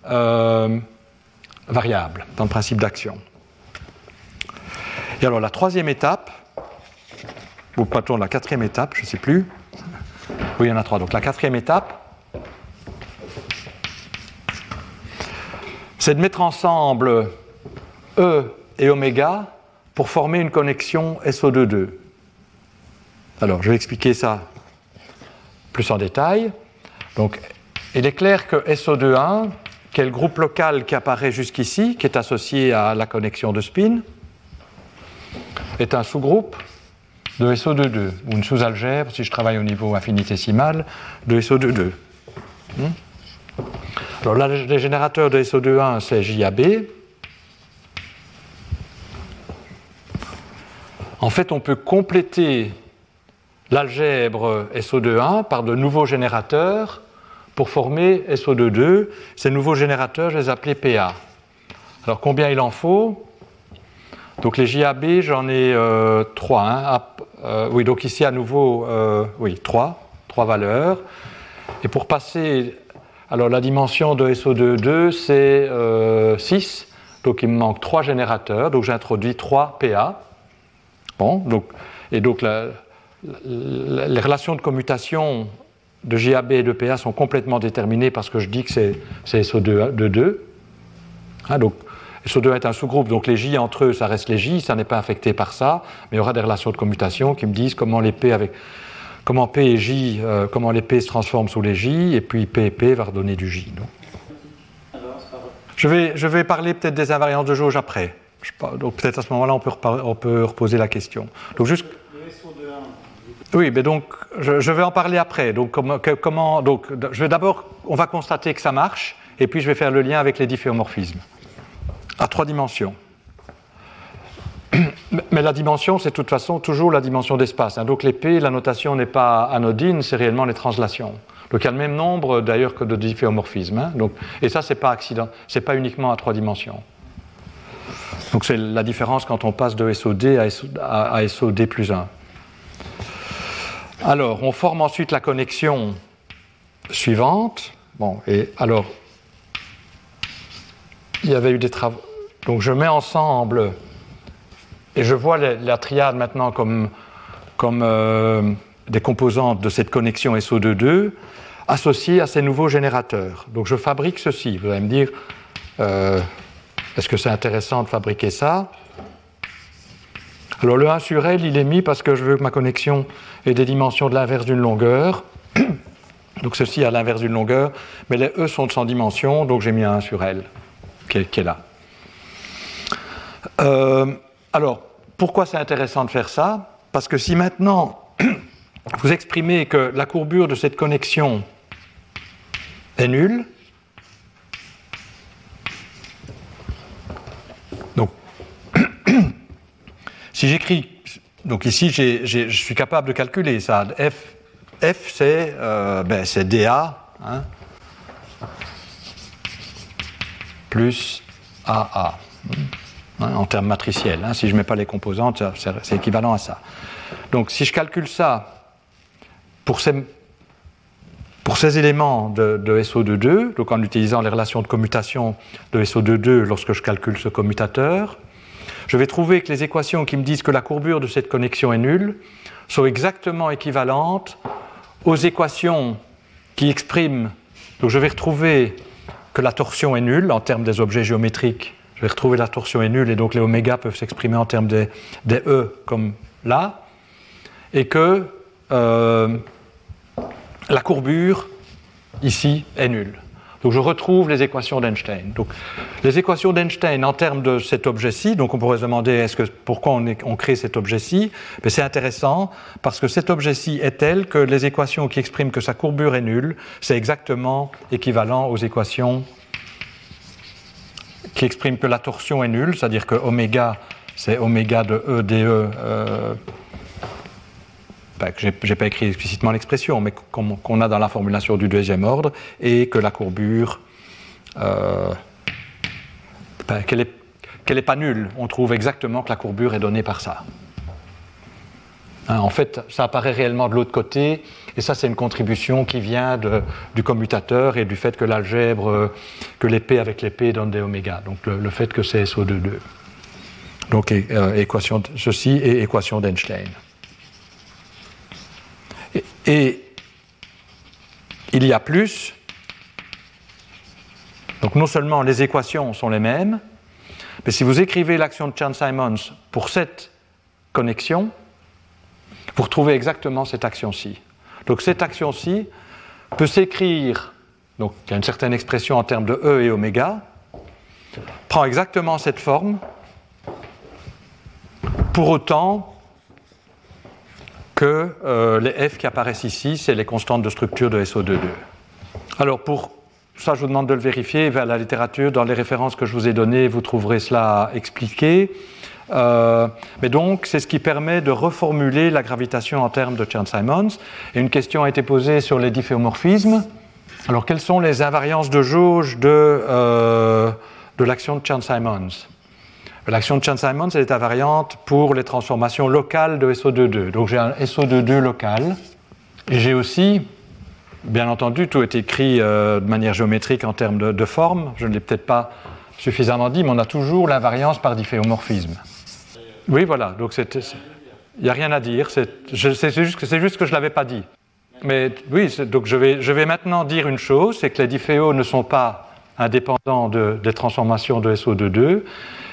euh, variables dans le principe d'action. Et alors la troisième étape, ou plutôt la quatrième étape, je ne sais plus. Oui, il y en a trois. Donc la quatrième étape, c'est de mettre ensemble E et oméga pour former une connexion SO2-2. Alors, je vais expliquer ça plus en détail. Donc, il est clair que SO2-1, qui est le groupe local qui apparaît jusqu'ici, qui est associé à la connexion de spin, est un sous-groupe de SO2-2, ou une sous-algèbre, si je travaille au niveau infinitésimal, de SO2-2. Alors là, les générateurs de SO2.1, c'est JAB. En fait, on peut compléter l'algèbre SO2.1 par de nouveaux générateurs pour former SO2.2. Ces nouveaux générateurs, je les appelais PA. Alors combien il en faut? Donc les JAB, j'en ai euh, trois. Hein. Euh, oui, donc ici à nouveau, euh, oui, trois, trois valeurs. Et pour passer alors la dimension de SO2, c'est 6, euh, donc il me manque 3 générateurs, donc j'introduis 3 PA. Bon, donc, et donc les relations de commutation de JAB et de PA sont complètement déterminées parce que je dis que c'est SO2, 2. Hein, donc SO2 est un sous-groupe, donc les J entre eux, ça reste les J, ça n'est pas affecté par ça, mais il y aura des relations de commutation qui me disent comment les P avec comment P et J, euh, comment les P se transforment sous les J, et puis P et P va redonner du J. je, vais, je vais parler peut-être des invariances de jauge après. donc peut-être à ce moment-là, on peut, on peut reposer la question. Donc juste... Oui, mais donc je, vais en parler après. Donc, comment, donc je vais d'abord, on va constater que ça marche, et puis je vais faire le lien avec les difféomorphismes à trois dimensions. Mais la dimension, c'est de toute façon toujours la dimension d'espace. Hein. Donc P, la notation n'est pas anodine, c'est réellement les translations. Donc il y a le même nombre d'ailleurs que de difféomorphismes. Hein. Et ça, ce n'est pas accident, c'est pas uniquement à trois dimensions. Donc c'est la différence quand on passe de SOD à, SOD plus 1. Alors, on forme ensuite la connexion suivante. Bon, et alors, il y avait eu des travaux. Donc je mets ensemble et je vois la, triade maintenant comme, comme euh, des composantes de cette connexion SO22 associées à ces nouveaux générateurs. Donc je fabrique ceci. Vous allez me dire, euh, est-ce que c'est intéressant de fabriquer ça? Alors le 1 sur L, il est mis parce que je veux que ma connexion ait des dimensions de l'inverse d'une longueur. (coughs) Donc ceci à l'inverse d'une longueur, mais les E sont de 100 dimensions, donc j'ai mis un 1 sur L qui est, là. Euh, alors, pourquoi c'est intéressant de faire ça? Parce que si maintenant (clears throat) vous exprimez que la courbure de cette connexion est nulle, donc (clears throat) si j'écris, donc ici je suis capable de calculer ça, f, f c'est euh, ben, dA, hein, plus AA hein, en termes matriciels. Hein. Si je ne mets pas les composantes, c'est équivalent à ça. Donc si je calcule ça pour ces, éléments de, de SO22, donc en utilisant les relations de commutation de SO22 lorsque je calcule ce commutateur, je vais trouver que les équations qui me disent que la courbure de cette connexion est nulle sont exactement équivalentes aux équations qui expriment. Donc je vais retrouver que la torsion est nulle en termes des objets géométriques. Je vais retrouver la torsion est nulle et donc les oméga peuvent s'exprimer en termes des, E comme là. Et que euh, la courbure ici est nulle. Donc je retrouve les équations d'Einstein. Donc les équations d'Einstein en termes de cet objet-ci, donc on pourrait se demander est-ce que, pourquoi on, on, crée cet objet-ci? Mais c'est intéressant parce que cet objet-ci est tel que les équations qui expriment que sa courbure est nulle, c'est exactement équivalent aux équations qui expriment que la torsion est nulle, c'est-à-dire que oméga c'est oméga de E dE. Euh, je n'ai pas écrit explicitement l'expression, mais qu'on a dans la formulation du deuxième ordre, et que la courbure, euh, ben, qu'elle n'est pas nulle. On trouve exactement que la courbure est donnée par ça. Hein, en fait, ça apparaît réellement de l'autre côté, et ça, c'est une contribution qui vient du commutateur et du fait que l'algèbre, que l'épée avec l'épée donne des oméga, donc le, fait que c'est SO2,2. Donc, euh, ceci est équation d'Einstein. Et il y a plus. Donc non seulement les équations sont les mêmes, mais si vous écrivez l'action de Chern-Simons pour cette connexion, vous retrouvez exactement cette action-ci. Donc cette action-ci peut s'écrire, donc il y a une certaine expression en termes de E et oméga, prend exactement cette forme, pour autant que euh, les F qui apparaissent ici, c'est les constantes de structure de SO22. Alors pour ça, je vous demande de le vérifier vers la littérature. Dans les références que je vous ai données, vous trouverez cela expliqué. Euh, mais donc, c'est ce qui permet de reformuler la gravitation en termes de Chern-Simons. Et une question a été posée sur les difféomorphismes. Alors, quelles sont les invariances de jauge de, euh, de l'action de Chern-Simons L'action de Chern-Simons, elle est invariante pour les transformations locales de SO22. Donc j'ai un SO22 local. Et j'ai aussi, bien entendu, tout est écrit euh, de manière géométrique en termes de, forme. Je ne l'ai peut-être pas suffisamment dit, mais on a toujours l'invariance par difféomorphisme. Oui, voilà. Donc il n'y a rien à dire. C'est juste, juste, que je ne l'avais pas dit. Mais oui, donc je vais, je vais maintenant dire une chose, c'est que les difféos ne sont pas indépendants de, des transformations de SO22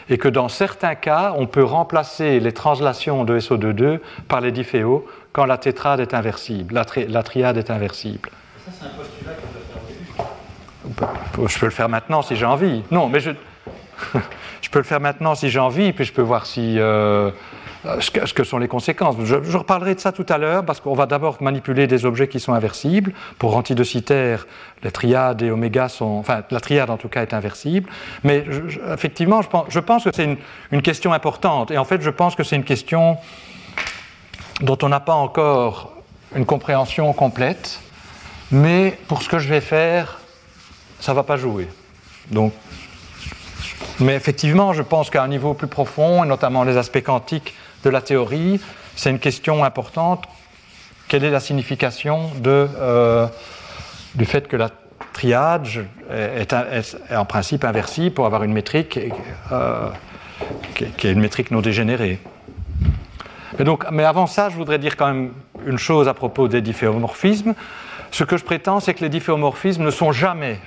et que dans certains cas, on peut remplacer les translations de SO22 par les difféos quand la tétrade est inversible, la, triade est inversible. Ça, c'est un postulat qu'on peut faire au début. Je peux le faire maintenant si j'ai envie. Non, mais je, je peux le faire maintenant si j'ai envie, puis je peux voir si, euh, ce, que, sont les conséquences. Je, reparlerai de ça tout à l'heure, parce qu'on va d'abord manipuler des objets qui sont inversibles. Pour antidocitaire, les triades et oméga sont. Enfin, la triade en tout cas est inversible. Mais effectivement, je pense, que c'est une, une, question importante. Et en fait, je pense que c'est une question dont on n'a pas encore une compréhension complète. Mais pour ce que je vais faire, ça ne va pas jouer. Donc, mais effectivement, je pense qu'à un niveau plus profond, et notamment les aspects quantiques de la théorie, c'est une question importante. Quelle est la signification euh, du fait que la triade est, en principe inversible pour avoir une métrique euh, qui, est une métrique non dégénérée mais, donc, mais avant ça, je voudrais dire quand même une chose à propos des difféomorphismes. Ce que je prétends, c'est que les difféomorphismes ne sont jamais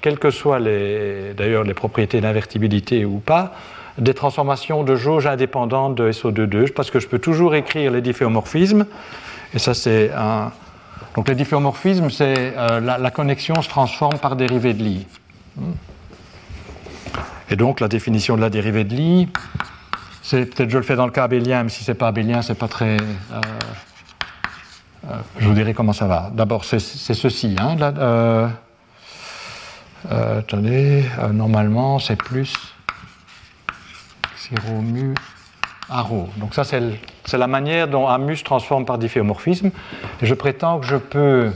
quelles que soient d'ailleurs les propriétés d'invertibilité ou pas, des transformations de jauge indépendantes de SO22, parce que je peux toujours écrire les difféomorphismes, et ça c'est. Donc les difféomorphismes, c'est euh, la, connexion se transforme par dérivée de Lie. Et donc la définition de la dérivée de Lie, c'est peut-être je le fais dans le cas abélien, mais si c'est pas abélien, c'est pas très... Euh, euh, je vous dirai comment ça va. D'abord, c'est ceci. Hein, euh, attendez, euh, normalement c'est plus 0 mu rho. Donc ça c'est la manière dont un mu se transforme par difféomorphisme. Je prétends que je peux...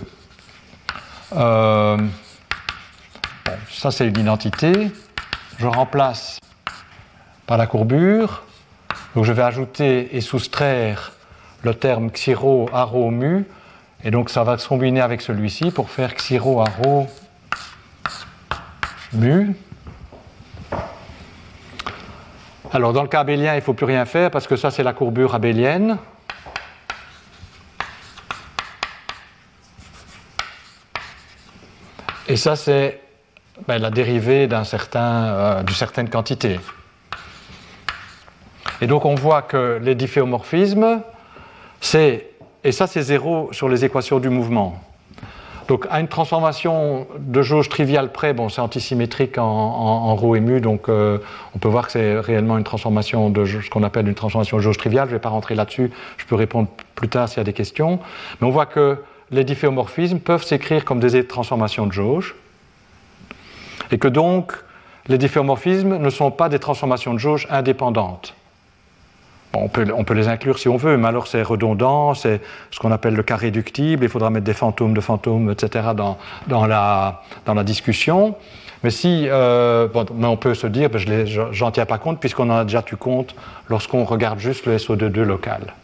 Euh, ça c'est une identité. Je remplace par la courbure. Donc je vais ajouter et soustraire le terme xiro aro mu. Et donc ça va se combiner avec celui-ci pour faire xiro aro Alors dans le cas abélien, il ne faut plus rien faire parce que ça c'est la courbure abélienne. Et ça c'est ben, la dérivée d'un certain, euh, d'une certaine quantité. Et donc on voit que les difféomorphismes, c'est, et ça c'est zéro sur les équations du mouvement. Donc à une transformation de jauge triviale près, c'est antisymétrique en, en, rho et donc euh, on peut voir que c'est réellement une transformation de ce qu'on appelle une transformation de jauge triviale. Je ne vais pas rentrer là-dessus, je peux répondre plus tard s'il y a des questions. Mais on voit que les difféomorphismes peuvent s'écrire comme des transformations de jauge, et que donc les difféomorphismes ne sont pas des transformations de jauge indépendantes on, peut, les inclure si on veut, mais alors c'est redondant, c'est ce qu'on appelle le cas réductible, il faudra mettre des fantômes de fantômes, etc. dans, la, discussion. Mais si, euh, on peut se dire, ben, je n'en tiens pas compte puisqu'on en a déjà tu compte lorsqu'on regarde juste le SO22 local.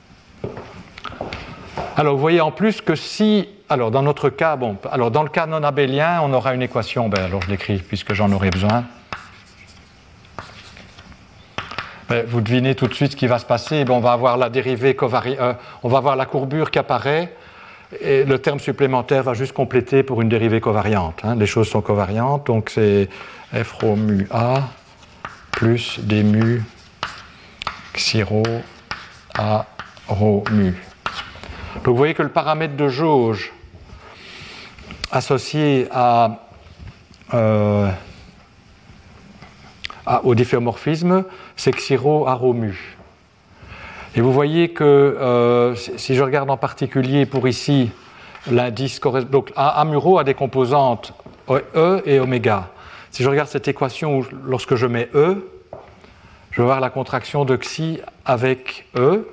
Alors vous voyez en plus que si, alors dans notre cas, bon, alors dans le cas non abélien, on aura une équation, ben, alors je l'écris puisque j'en aurai besoin. Vous devinez tout de suite ce qui va se passer. on va avoir la dérivée euh, on va avoir la courbure qui apparaît, et le terme supplémentaire va juste compléter pour une dérivée covariante. Hein. Les choses sont covariantes, donc c'est f rho mu a plus d mu xiro a rho mu. Donc vous voyez que le paramètre de jauge associé à euh, au difféomorphisme, c'est xiro aromu. Et vous voyez que euh, si je regarde en particulier pour ici l'indice donc Amuro a des composantes E et oméga. Si je regarde cette équation lorsque je mets E, je vais voir la contraction de xi avec E.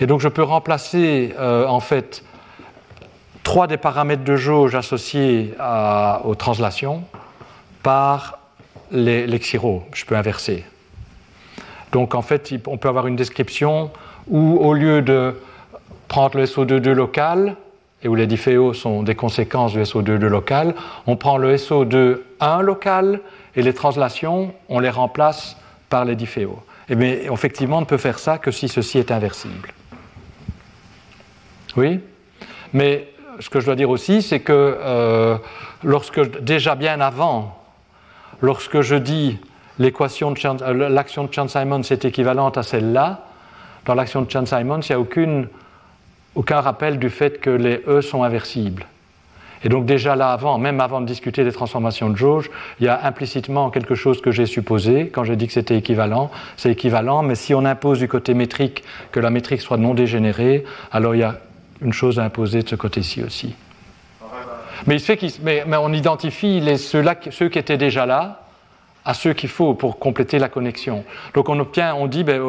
Et donc je peux remplacer euh, en fait trois des paramètres de jauge associés aux translations par les, les je peux inverser. Donc en fait, on peut avoir une description où au lieu de prendre le SO22 local, et où les difféos sont des conséquences du SO22 local, on prend le SO21 local et les translations, on les remplace par les difféos. Et bien, effectivement, on ne peut faire ça que si ceci est inversible. Oui? Mais ce que je dois dire aussi, c'est que euh, lorsque déjà bien avant lorsque je dis euh, l'action de Chan-Simons est équivalente à celle-là, dans l'action de Chan-Simons, il n'y a aucun rappel du fait que les E sont inversibles. Et donc déjà là avant, même avant de discuter des transformations de jauge, il y a implicitement quelque chose que j'ai supposé quand j'ai dit que c'était équivalent. C'est équivalent, mais si on impose du côté métrique que la métrique soit non dégénérée, alors il y a une chose à imposer de ce côté-ci aussi. Mais, on identifie ceux, qui étaient déjà là à ceux qu'il faut pour compléter la connexion. Donc on obtient, on dit, ben,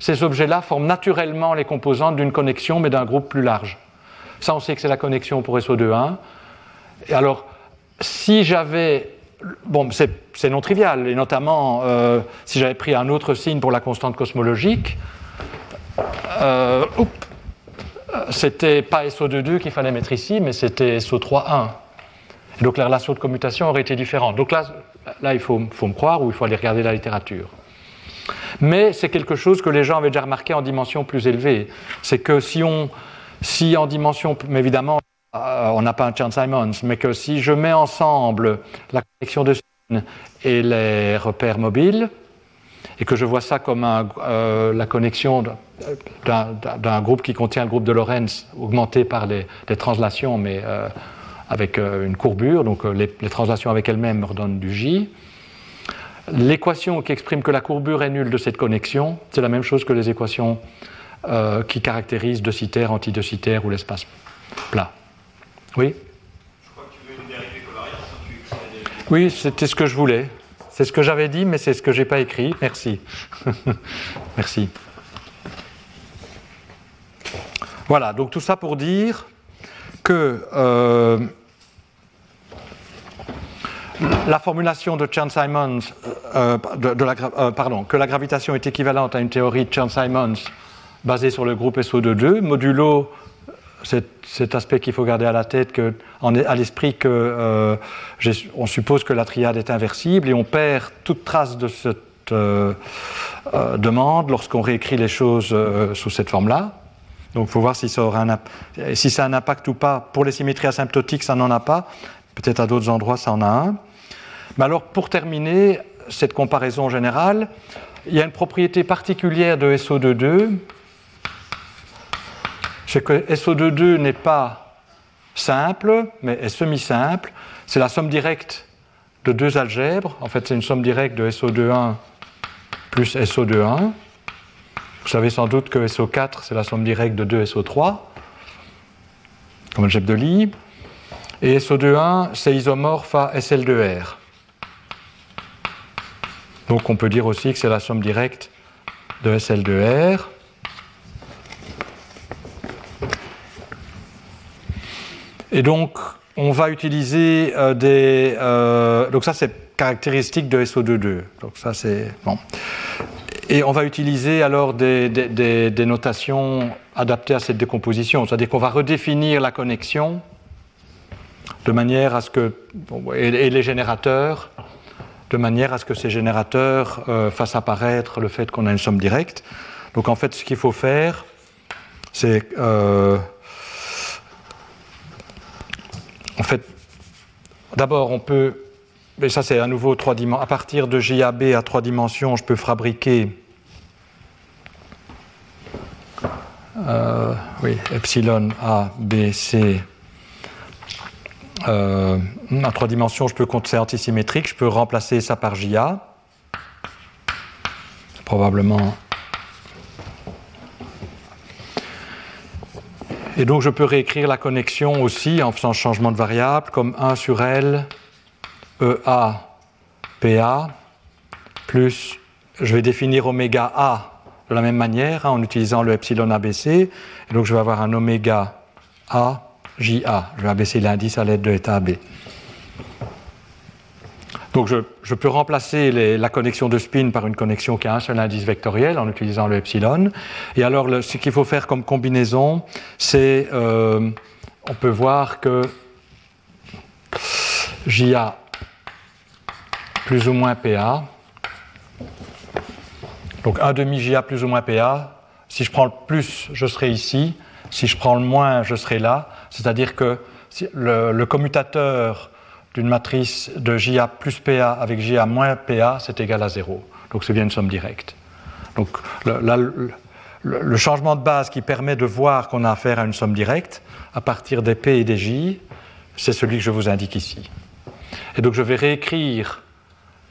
ces objets-là forment naturellement les composantes d'une connexion, mais d'un groupe plus large. Ça, on sait que c'est la connexion pour SO2.1. Et alors, si j'avais. Bon, c'est non trivial, et notamment euh, si j'avais pris un autre signe pour la constante cosmologique, euh, c'était pas SO22 qu'il fallait mettre ici, mais c'était SO31. Et donc la relation de commutation aurait été différente. Donc là, là il faut, faut me croire ou il faut aller regarder la littérature. Mais c'est quelque chose que les gens avaient déjà remarqué en dimension plus élevée. C'est que si on, si en dimension, mais évidemment, euh, on n'a pas un Chern-Simons, mais que si je mets ensemble la connexion de spin et les repères mobiles, et que je vois ça comme euh, la connexion d'un groupe qui contient le groupe de Lorentz augmenté par les, translations, mais euh, avec une courbure, donc les, translations avec elles-mêmes me redonnent du J. L'équation qui exprime que la courbure est nulle de cette connexion, c'est la même chose que les équations qui caractérisent docitaire, antidocitaire ou l'espace plat. Oui? Oui, c'était ce que je voulais. C'est ce que j'avais dit, mais c'est ce que je n'ai pas écrit. Merci. (laughs) Merci. Voilà, donc tout ça pour dire que euh, la formulation de Chern-Simons, euh, de, la, euh, pardon, que la gravitation est équivalente à une théorie de Chern-Simons basée sur le groupe SO2,2, modulo cet, aspect qu'il faut garder à la tête, que, l'esprit que euh, on suppose que la triade est inversible et on perd toute trace de cette euh, euh, demande lorsqu'on réécrit les choses sous cette forme-là. Donc il faut voir si ça, si ça a un impact ou pas. Pour les symétries asymptotiques, ça n'en a pas. Peut-être à d'autres endroits, ça en a un. Mais alors, pour terminer cette comparaison générale, il y a une propriété particulière de SO22 c'est que SO22 n'est pas simple, mais est semi-simple. C'est la somme directe de deux algèbres. En fait, c'est une somme directe de SO21 plus SO21. Vous savez sans doute que SO4, c'est la somme directe de 2 SO3, comme algèbre de Lie. Et SO21, c'est isomorphe à SL2R. Donc on peut dire aussi que c'est la somme directe de SL2R. Et donc, on va utiliser euh, des. Euh, donc, ça, c'est caractéristique de SO22. Donc, ça, c'est. Bon. Et on va utiliser alors des, des, notations adaptées à cette décomposition. C'est-à-dire qu'on va redéfinir la connexion de manière à ce que. et, les générateurs, de manière à ce que ces générateurs euh, fassent apparaître le fait qu'on a une somme directe. Donc, en fait, ce qu'il faut faire, c'est. En fait, d'abord, on peut, et ça c'est à nouveau trois dimensions, à partir de JAB à trois dimensions, je peux fabriquer euh, oui, epsilon A. Euh, à trois dimensions, je peux c'est antisymétrique, je peux remplacer ça par JA. Probablement Et donc je peux réécrire la connexion aussi en faisant changement de variable comme 1 sur L EA PA plus je vais définir oméga A de la même manière hein, en utilisant le epsilon ABC. Et donc je vais avoir un oméga A JA. Je vais abaisser l'indice à l'aide de l'état AB. Donc je, peux remplacer la connexion de spin par une connexion qui a un seul indice vectoriel en utilisant le epsilon. Et alors ce qu'il faut faire comme combinaison, c'est euh, on peut voir que JA plus ou moins PA, donc 1 demi JA plus ou moins PA, si je prends le plus, je serai ici, si je prends le moins, je serai là, c'est-à-dire que le commutateur d'une matrice de JA plus PA avec JA moins PA, c'est égal à 0. Donc c'est bien une somme directe. Donc le, changement de base qui permet de voir qu'on a affaire à une somme directe à partir des P et des J, c'est celui que je vous indique ici. Et donc je vais réécrire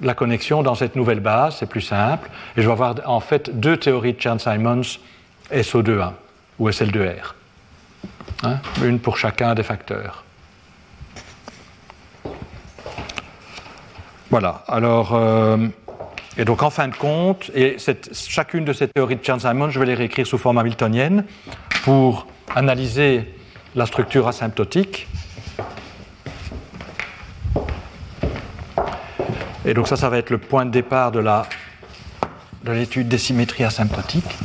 la connexion dans cette nouvelle base, c'est plus simple, et je vais avoir en fait deux théories de Chern-Simons SO2A ou SL2R, hein, une pour chacun des facteurs. Voilà, alors, euh, et donc en fin de compte, et chacune de ces théories de Chern-Simons, je vais les réécrire sous forme hamiltonienne pour analyser la structure asymptotique Et donc ça, ça va être le point de départ de l'étude des symétries asymptotiques.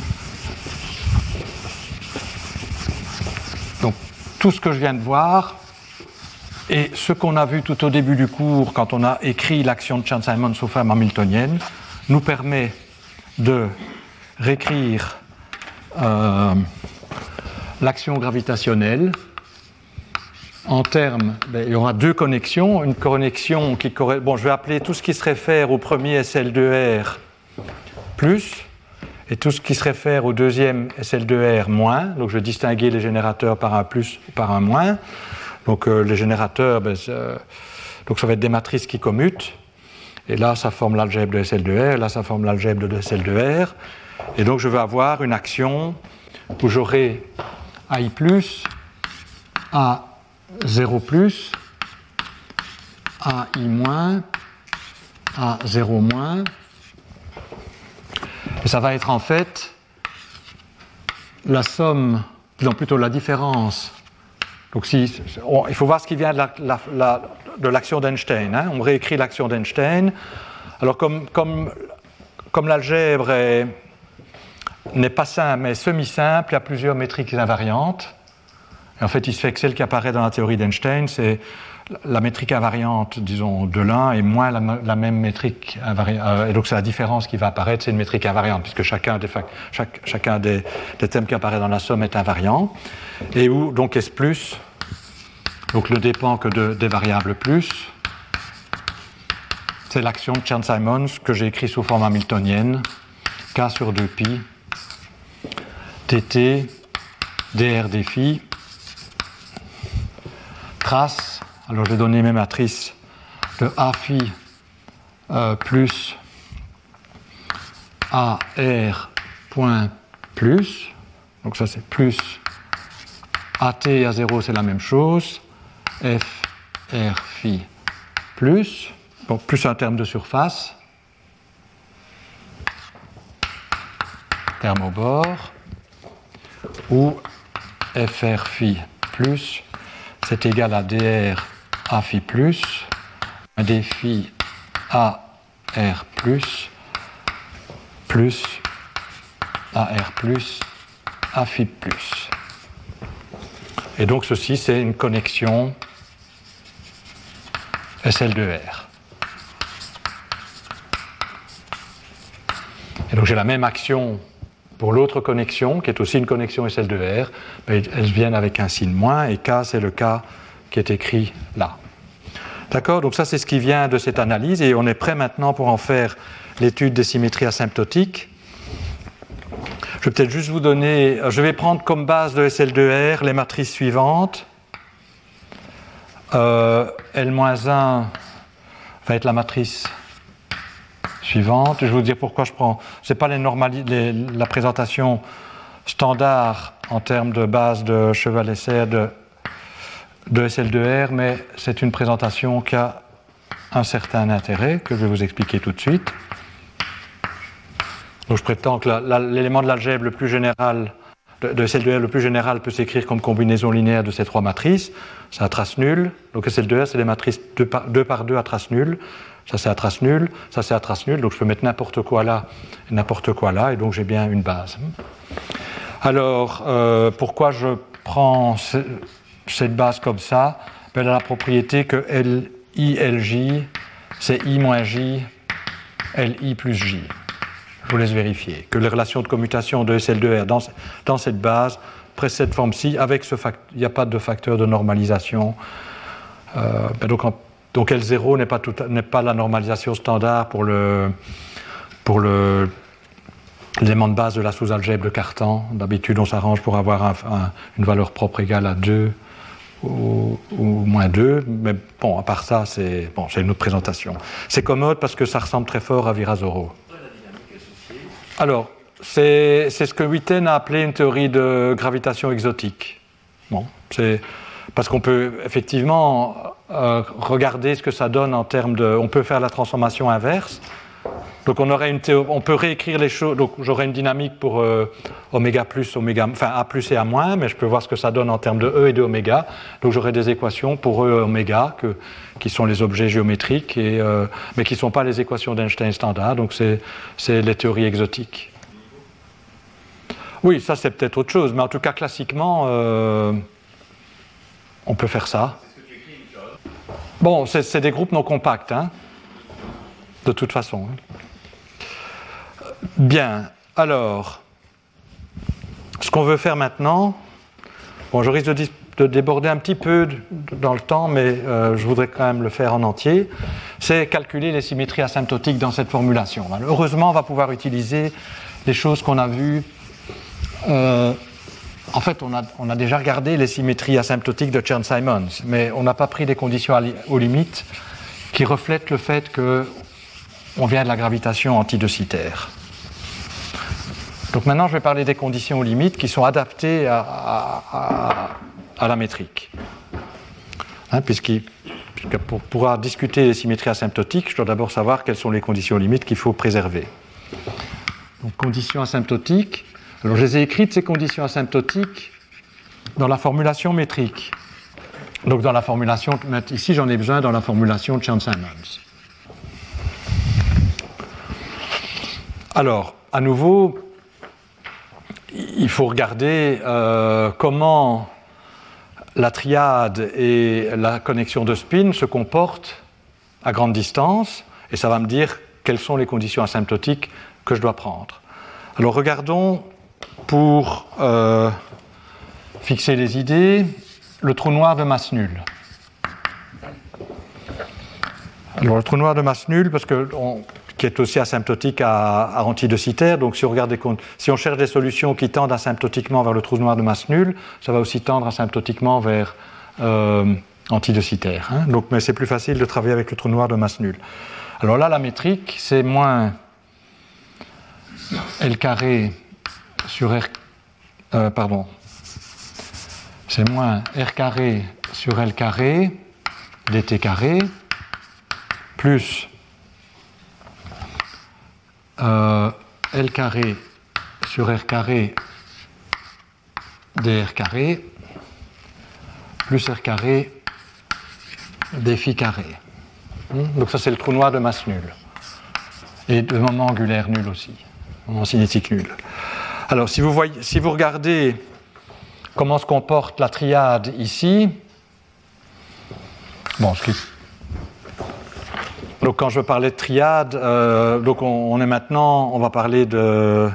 Donc tout ce que je viens de voir et ce qu'on a vu tout au début du cours quand on a écrit l'action de Chern-Simons sous forme hamiltonienne nous permet de réécrire euh, l'action gravitationnelle en termes, il y aura deux connexions. Une connexion qui bon, je vais appeler tout ce qui se réfère au premier SL2R plus et tout ce qui se réfère au deuxième SL2R moins. Donc je vais distinguer les générateurs par un plus ou par un moins. Donc euh, les générateurs, ben, donc ça va être des matrices qui commutent. Et là, ça forme l'algèbre de SL2R, là, ça forme l'algèbre de SL2R. Et donc je vais avoir une action où j'aurai AI plus, A 0 plus, AI moins, A 0 moins. Et ça va être en fait la somme, disons plutôt la différence. Si, il faut voir ce qui vient de l'action d'Einstein. Hein. On réécrit l'action d'Einstein. Alors comme, l'algèbre n'est pas simple mais semi-simple, il y a plusieurs métriques invariantes en fait, il se fait que celle qui apparaît dans la théorie d'Einstein, c'est la métrique invariante, disons, de l'un et moins la, même métrique invariante. Euh, et donc, c'est la différence qui va apparaître, c'est une métrique invariante, puisque chacun, des, chacun des, thèmes qui apparaît dans la somme est invariant. Et où, donc, S, donc ne dépend que de, des variables plus, c'est l'action de Chern-Simons que j'ai écrit sous forme hamiltonienne, K sur 2pi, tt, dr des phi, trace, alors je vais donner mes matrices. De A phi euh, plus AR point plus, donc ça c'est plus AT à 0 c'est la même chose, F R phi plus, donc plus un terme de surface, terme au bord, ou FR phi plus c'est égal à dr a phi plus, d phi a r plus, plus ar plus a phi plus. Et donc ceci, c'est une connexion SL2R. Et donc j'ai la même action pour l'autre connexion, qui est aussi une connexion SL2R, ben, elles viennent avec un signe moins, et K, c'est le cas qui est écrit là. D'accord? Donc ça, c'est ce qui vient de cette analyse, et on est prêt maintenant pour en faire l'étude des symétries asymptotiques. Je vais peut-être juste vous donner, je vais prendre comme base de SL2R les matrices suivantes. Euh, L-1 va être la matrice suivante. Je vais vous dire pourquoi je prends. Ce n'est pas la présentation standard en termes de base de cheval essai de, de SL2R, mais c'est une présentation qui a un certain intérêt que je vais vous expliquer tout de suite. Donc je prétends que l'élément de l'algèbre le plus général de, SL2R le plus général peut s'écrire comme combinaison linéaire de ces trois matrices. C'est à trace nulle. Donc SL2R, c'est des matrices 2 par 2 par à trace nulle. Ça, c'est à trace nulle. Ça, c'est à trace nulle. Donc, je peux mettre n'importe quoi là n'importe quoi là. Et donc, j'ai bien une base. Alors, euh, pourquoi je prends cette base comme ça? Ben, Elle a la propriété que LI, LJ, c'est I moins J, LI plus J. Je vous laisse vérifier que les relations de commutation de SL2R dans, cette base précèdent forme-ci. Avec ce il n'y a pas de facteur de normalisation. Euh, ben, donc, donc L0 n'est pas, la normalisation standard pour l'élément de base de la sous-algèbre de Cartan. D'habitude, on s'arrange pour avoir une valeur propre égale à 2 ou, moins 2. Mais bon, à part ça, c'est une autre présentation. C'est commode parce que ça ressemble très fort à Virasoro. Alors, c'est ce que Witten a appelé une théorie de gravitation exotique. Bon, c'est parce qu'on peut effectivement euh, regarder ce que ça donne en termes de. On peut faire la transformation inverse. Donc on, aurait une on peut réécrire les choses. Donc j'aurais une dynamique pour euh, oméga plus, oméga, enfin A plus et A moins, mais je peux voir ce que ça donne en termes de E et de oméga. Donc j'aurai des équations pour E et oméga, qui sont les objets géométriques, et, euh, mais qui ne sont pas les équations d'Einstein standard. Donc c'est les théories exotiques. Oui, ça c'est peut-être autre chose, mais en tout cas classiquement, euh, on peut faire ça. Bon, c'est des groupes non compacts, hein, de toute façon. Hein. Bien, alors, ce qu'on veut faire maintenant, bon, je risque de, déborder un petit peu dans le temps, mais euh, je voudrais quand même le faire en entier, c'est calculer les symétries asymptotiques dans cette formulation. Heureusement, on va pouvoir utiliser les choses qu'on a vues. Euh, en fait, on a, on déjà regardé les symétries asymptotiques de Chern-Simons, mais on n'a pas pris des conditions aux limites qui reflètent le fait qu'on vient de la gravitation antidocitaire. Donc maintenant, je vais parler des conditions limites qui sont adaptées à, la métrique. Hein, pour pouvoir discuter des symétries asymptotiques, je dois d'abord savoir quelles sont les conditions limites qu'il faut préserver. Donc, conditions asymptotiques. Alors, je les ai écrites, ces conditions asymptotiques, dans la formulation métrique. Donc, dans la formulation, ici, j'en ai besoin dans la formulation de Chern-Simons. Alors, à nouveau, il faut regarder euh, comment la triade et la connexion de spin se comportent à grande distance, et ça va me dire quelles sont les conditions asymptotiques que je dois prendre. Alors regardons pour euh, fixer les idées le trou noir de masse nulle. Alors le trou noir de masse nulle, parce que qui est aussi asymptotique à, à. Donc si on, regarde si on cherche des solutions qui tendent asymptotiquement vers le trou noir de masse nulle, ça va aussi tendre asymptotiquement vers euh. Hein. Donc, mais c'est plus facile de travailler avec le trou noir de masse nulle. Alors là, la métrique, c'est moins L carré sur R. Euh, pardon. C'est moins R carré sur L carré dt carré plus euh, L carré sur R carré dr carré plus R carré carré. Hmm? Donc ça c'est le trou noir de masse nulle. Et de moment angulaire nul aussi, moment cinétique nul. Alors si vous, si vous regardez comment se comporte la triade ici, bon, ce donc quand je parlais de triade, euh, donc on, est maintenant, on va parler de,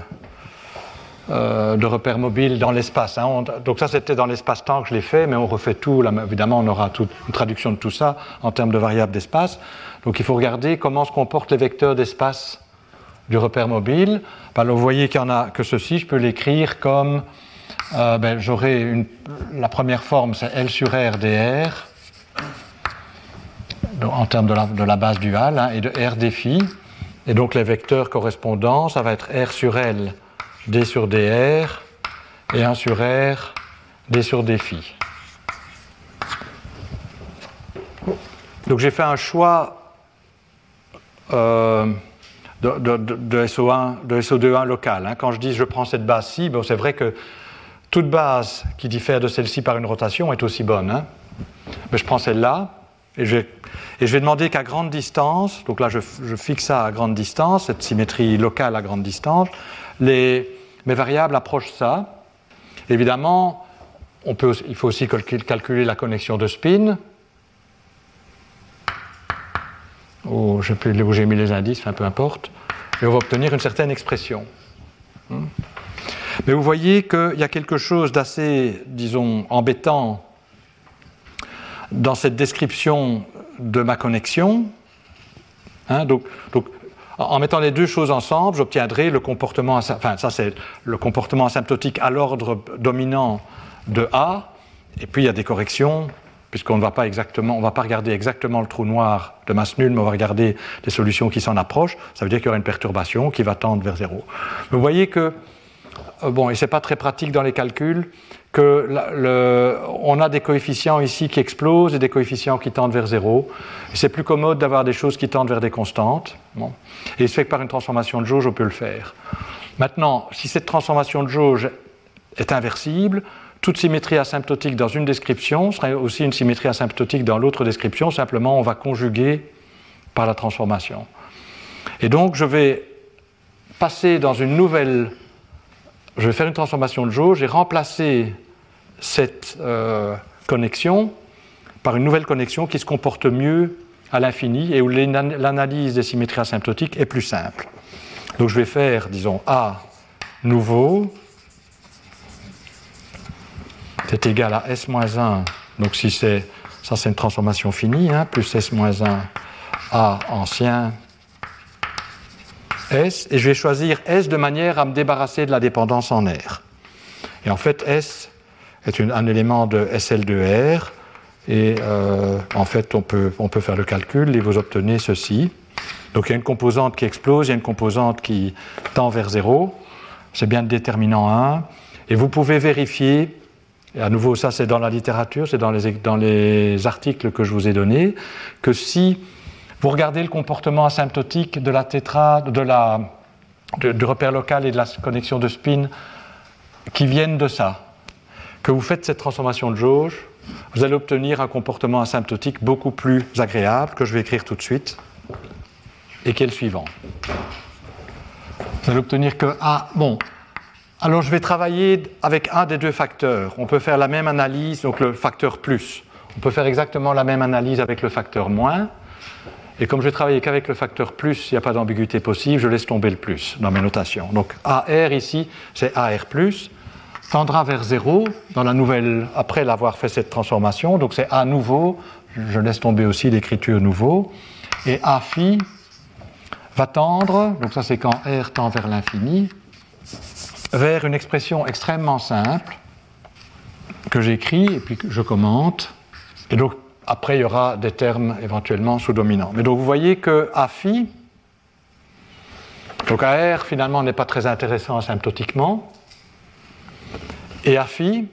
euh, de repères mobiles dans l'espace. Hein. Donc ça c'était dans l'espace-temps que je l'ai fait, mais on refait tout. Là, évidemment, on aura une traduction de tout ça en termes de variables d'espace. Donc il faut regarder comment se comportent les vecteurs d'espace du repère mobile. Alors, vous voyez qu'il y en a que ceci, je peux l'écrire comme euh, ben, j'aurai la première forme, c'est L sur R dr en termes de la, base duale, hein, et de R défi. Et donc les vecteurs correspondants, ça va être R sur L, D sur DR, et 1 sur R, D sur défi. Donc j'ai fait un choix euh, de, SO1, de SO2 local. Hein. Quand je dis je prends cette base-ci, c'est vrai que toute base qui diffère de celle-ci par une rotation est aussi bonne. Hein. Mais je prends celle-là, et je, vais, demander qu'à grande distance, donc là je, fixe ça à grande distance, cette symétrie locale à grande distance, mes variables approchent ça. Évidemment, il faut aussi calculer la connexion de spin. Ou je sais où j'ai mis les indices, peu importe. Et on va obtenir une certaine expression. Hmm. Mais vous voyez qu'il y a quelque chose d'assez, disons, embêtant dans cette description de ma connexion. Hein, donc, en mettant les deux choses ensemble, j'obtiendrai le comportement, le comportement asymptotique à l'ordre dominant de A, et puis il y a des corrections, puisqu'on ne va pas exactement, on va pas regarder exactement le trou noir de masse nulle, mais on va regarder des solutions qui s'en approchent. Ça veut dire qu'il y aura une perturbation qui va tendre vers zéro. Vous voyez que, euh, bon, et c'est pas très pratique dans les calculs, que on a des coefficients ici qui explosent et des coefficients qui tendent vers zéro. C'est plus commode d'avoir des choses qui tendent vers des constantes. Et il se fait que par une transformation de jauge, on peut le faire. Maintenant, si cette transformation de jauge est inversible, toute symétrie asymptotique dans une description serait aussi une symétrie asymptotique dans l'autre description, simplement on va conjuguer par la transformation. Et donc je vais passer dans une nouvelle, je vais faire une transformation de jauge et remplacer cette euh, connexion par une nouvelle connexion qui se comporte mieux à l'infini et où l'analyse des symétries asymptotiques est plus simple. Donc je vais faire, disons, A nouveau c'est égal à S-1. Donc si c'est ça c'est une transformation finie, hein, plus S-1 A ancien S, et je vais choisir S de manière à me débarrasser de la dépendance en R. Et en fait, S est un élément de SL2R, et euh, en fait, on peut, on peut faire le calcul et vous obtenez ceci. Donc il y a une composante qui explose, il y a une composante qui tend vers 0, c'est bien le déterminant 1, et vous pouvez vérifier et à nouveau, ça c'est dans la littérature, c'est dans les, dans les articles que je vous ai donnés, que si vous regardez le comportement asymptotique de la tétrade, de la, du repère local et de la connexion de spin qui viennent de ça, que vous faites cette transformation de jauge, vous allez obtenir un comportement asymptotique beaucoup plus agréable que je vais écrire tout de suite et qui est le suivant. Vous allez obtenir que A, bon, alors je vais travailler avec un des deux facteurs. On peut faire la même analyse, donc le facteur plus. On peut faire exactement la même analyse avec le facteur moins. Et comme je vais travailler qu'avec le facteur plus, il n'y a pas d'ambiguïté possible, je laisse tomber le plus dans mes notations. Donc AR ici, c'est AR tendra vers 0 dans la nouvelle, après l'avoir fait cette transformation. Donc c'est A nouveau, je laisse tomber aussi l'écriture nouveau. Et A phi va tendre, donc ça c'est quand R tend vers l'infini, vers une expression extrêmement simple que j'écris et puis que je commente. Et donc, après, il y aura des termes éventuellement sous-dominants. Mais donc, vous voyez que A phi, donc AR finalement n'est pas très intéressant asymptotiquement, et A phi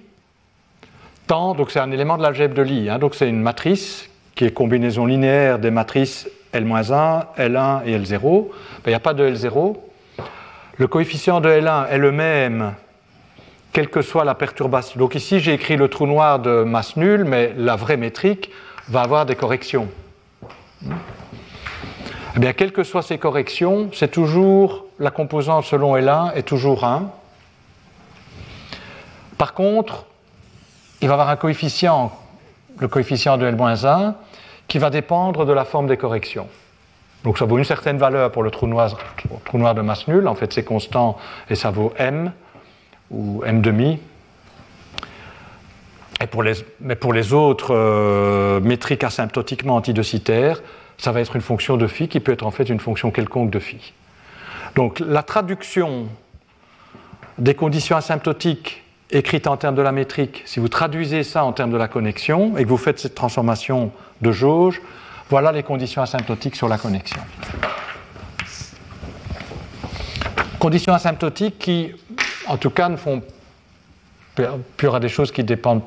tend, donc c'est un élément de l'algèbre de Lie, hein, donc c'est une matrice qui est combinaison linéaire des matrices L-1, L1 et L0. Ben, il n'y a pas de L0, le coefficient de L1 est le même, quelle que soit la perturbation. Donc ici, j'ai écrit le trou noir de masse nulle, mais la vraie métrique va avoir des corrections. Eh bien, quelles que soient ces corrections, c'est toujours la composante selon L1 est toujours 1. Par contre, il va avoir un coefficient, le coefficient de L-1, qui va dépendre de la forme des corrections. Donc ça vaut une certaine valeur pour le trou noir, trou noir de masse nulle, en fait c'est constant et ça vaut m ou m demi. Et pour les, mais pour les autres euh, métriques asymptotiquement antidocitaires, ça va être une fonction de phi qui peut être en fait une fonction quelconque de phi. Donc la traduction des conditions asymptotiques écrites en termes de la métrique, si vous traduisez ça en termes de la connexion et que vous faites cette transformation de jauge, voilà les conditions asymptotiques sur la connexion. Conditions asymptotiques qui, en tout cas, ne font. Y aura des choses qui dépendent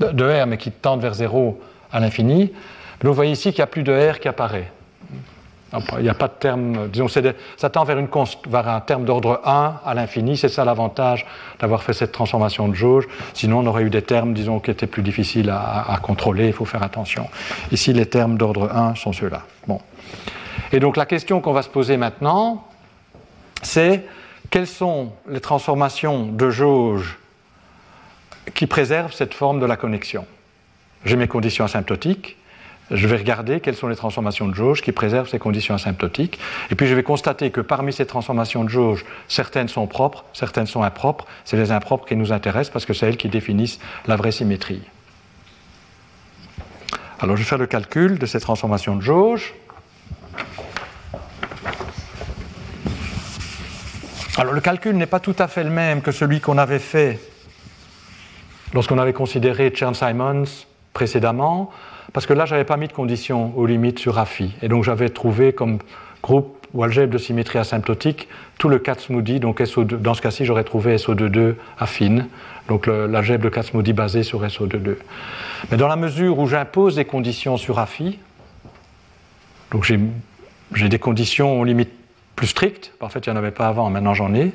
de R, mais qui tendent vers 0 à l'infini. vous voyez ici qu'il n'y a plus de R qui apparaît. Il n'y a pas de terme, disons, ça tend vers, une, un terme d'ordre 1 à l'infini, c'est ça l'avantage d'avoir fait cette transformation de jauge. Sinon, on aurait eu des termes, disons, qui étaient plus difficiles à, contrôler, il faut faire attention. Ici, les termes d'ordre 1 sont ceux-là. Bon. Et donc, la question qu'on va se poser maintenant, c'est quelles sont les transformations de jauge qui préservent cette forme de la connexion? J'ai mes conditions asymptotiques, je vais regarder quelles sont les transformations de jauge qui préservent ces conditions asymptotiques. Et puis je vais constater que parmi ces transformations de jauge, certaines sont propres, certaines sont impropres. C'est les impropres qui nous intéressent parce que c'est elles qui définissent la vraie symétrie. Alors je vais faire le calcul de ces transformations de jauge. Alors le calcul n'est pas tout à fait le même que celui qu'on avait fait lorsqu'on avait considéré Chern-Simons précédemment, parce que là, je n'avais pas mis de conditions aux limites sur AFI. Et donc j'avais trouvé comme groupe ou algèbre de symétrie asymptotique tout le Kac-Moody. Donc SO2, dans ce cas-ci, j'aurais trouvé SO22 affine, donc l'algèbre de Kac-Moody basée sur SO22. Mais dans la mesure où j'impose des conditions sur AFI, donc j'ai des conditions aux limites plus strictes, en fait il n'y en avait pas avant, maintenant j'en ai,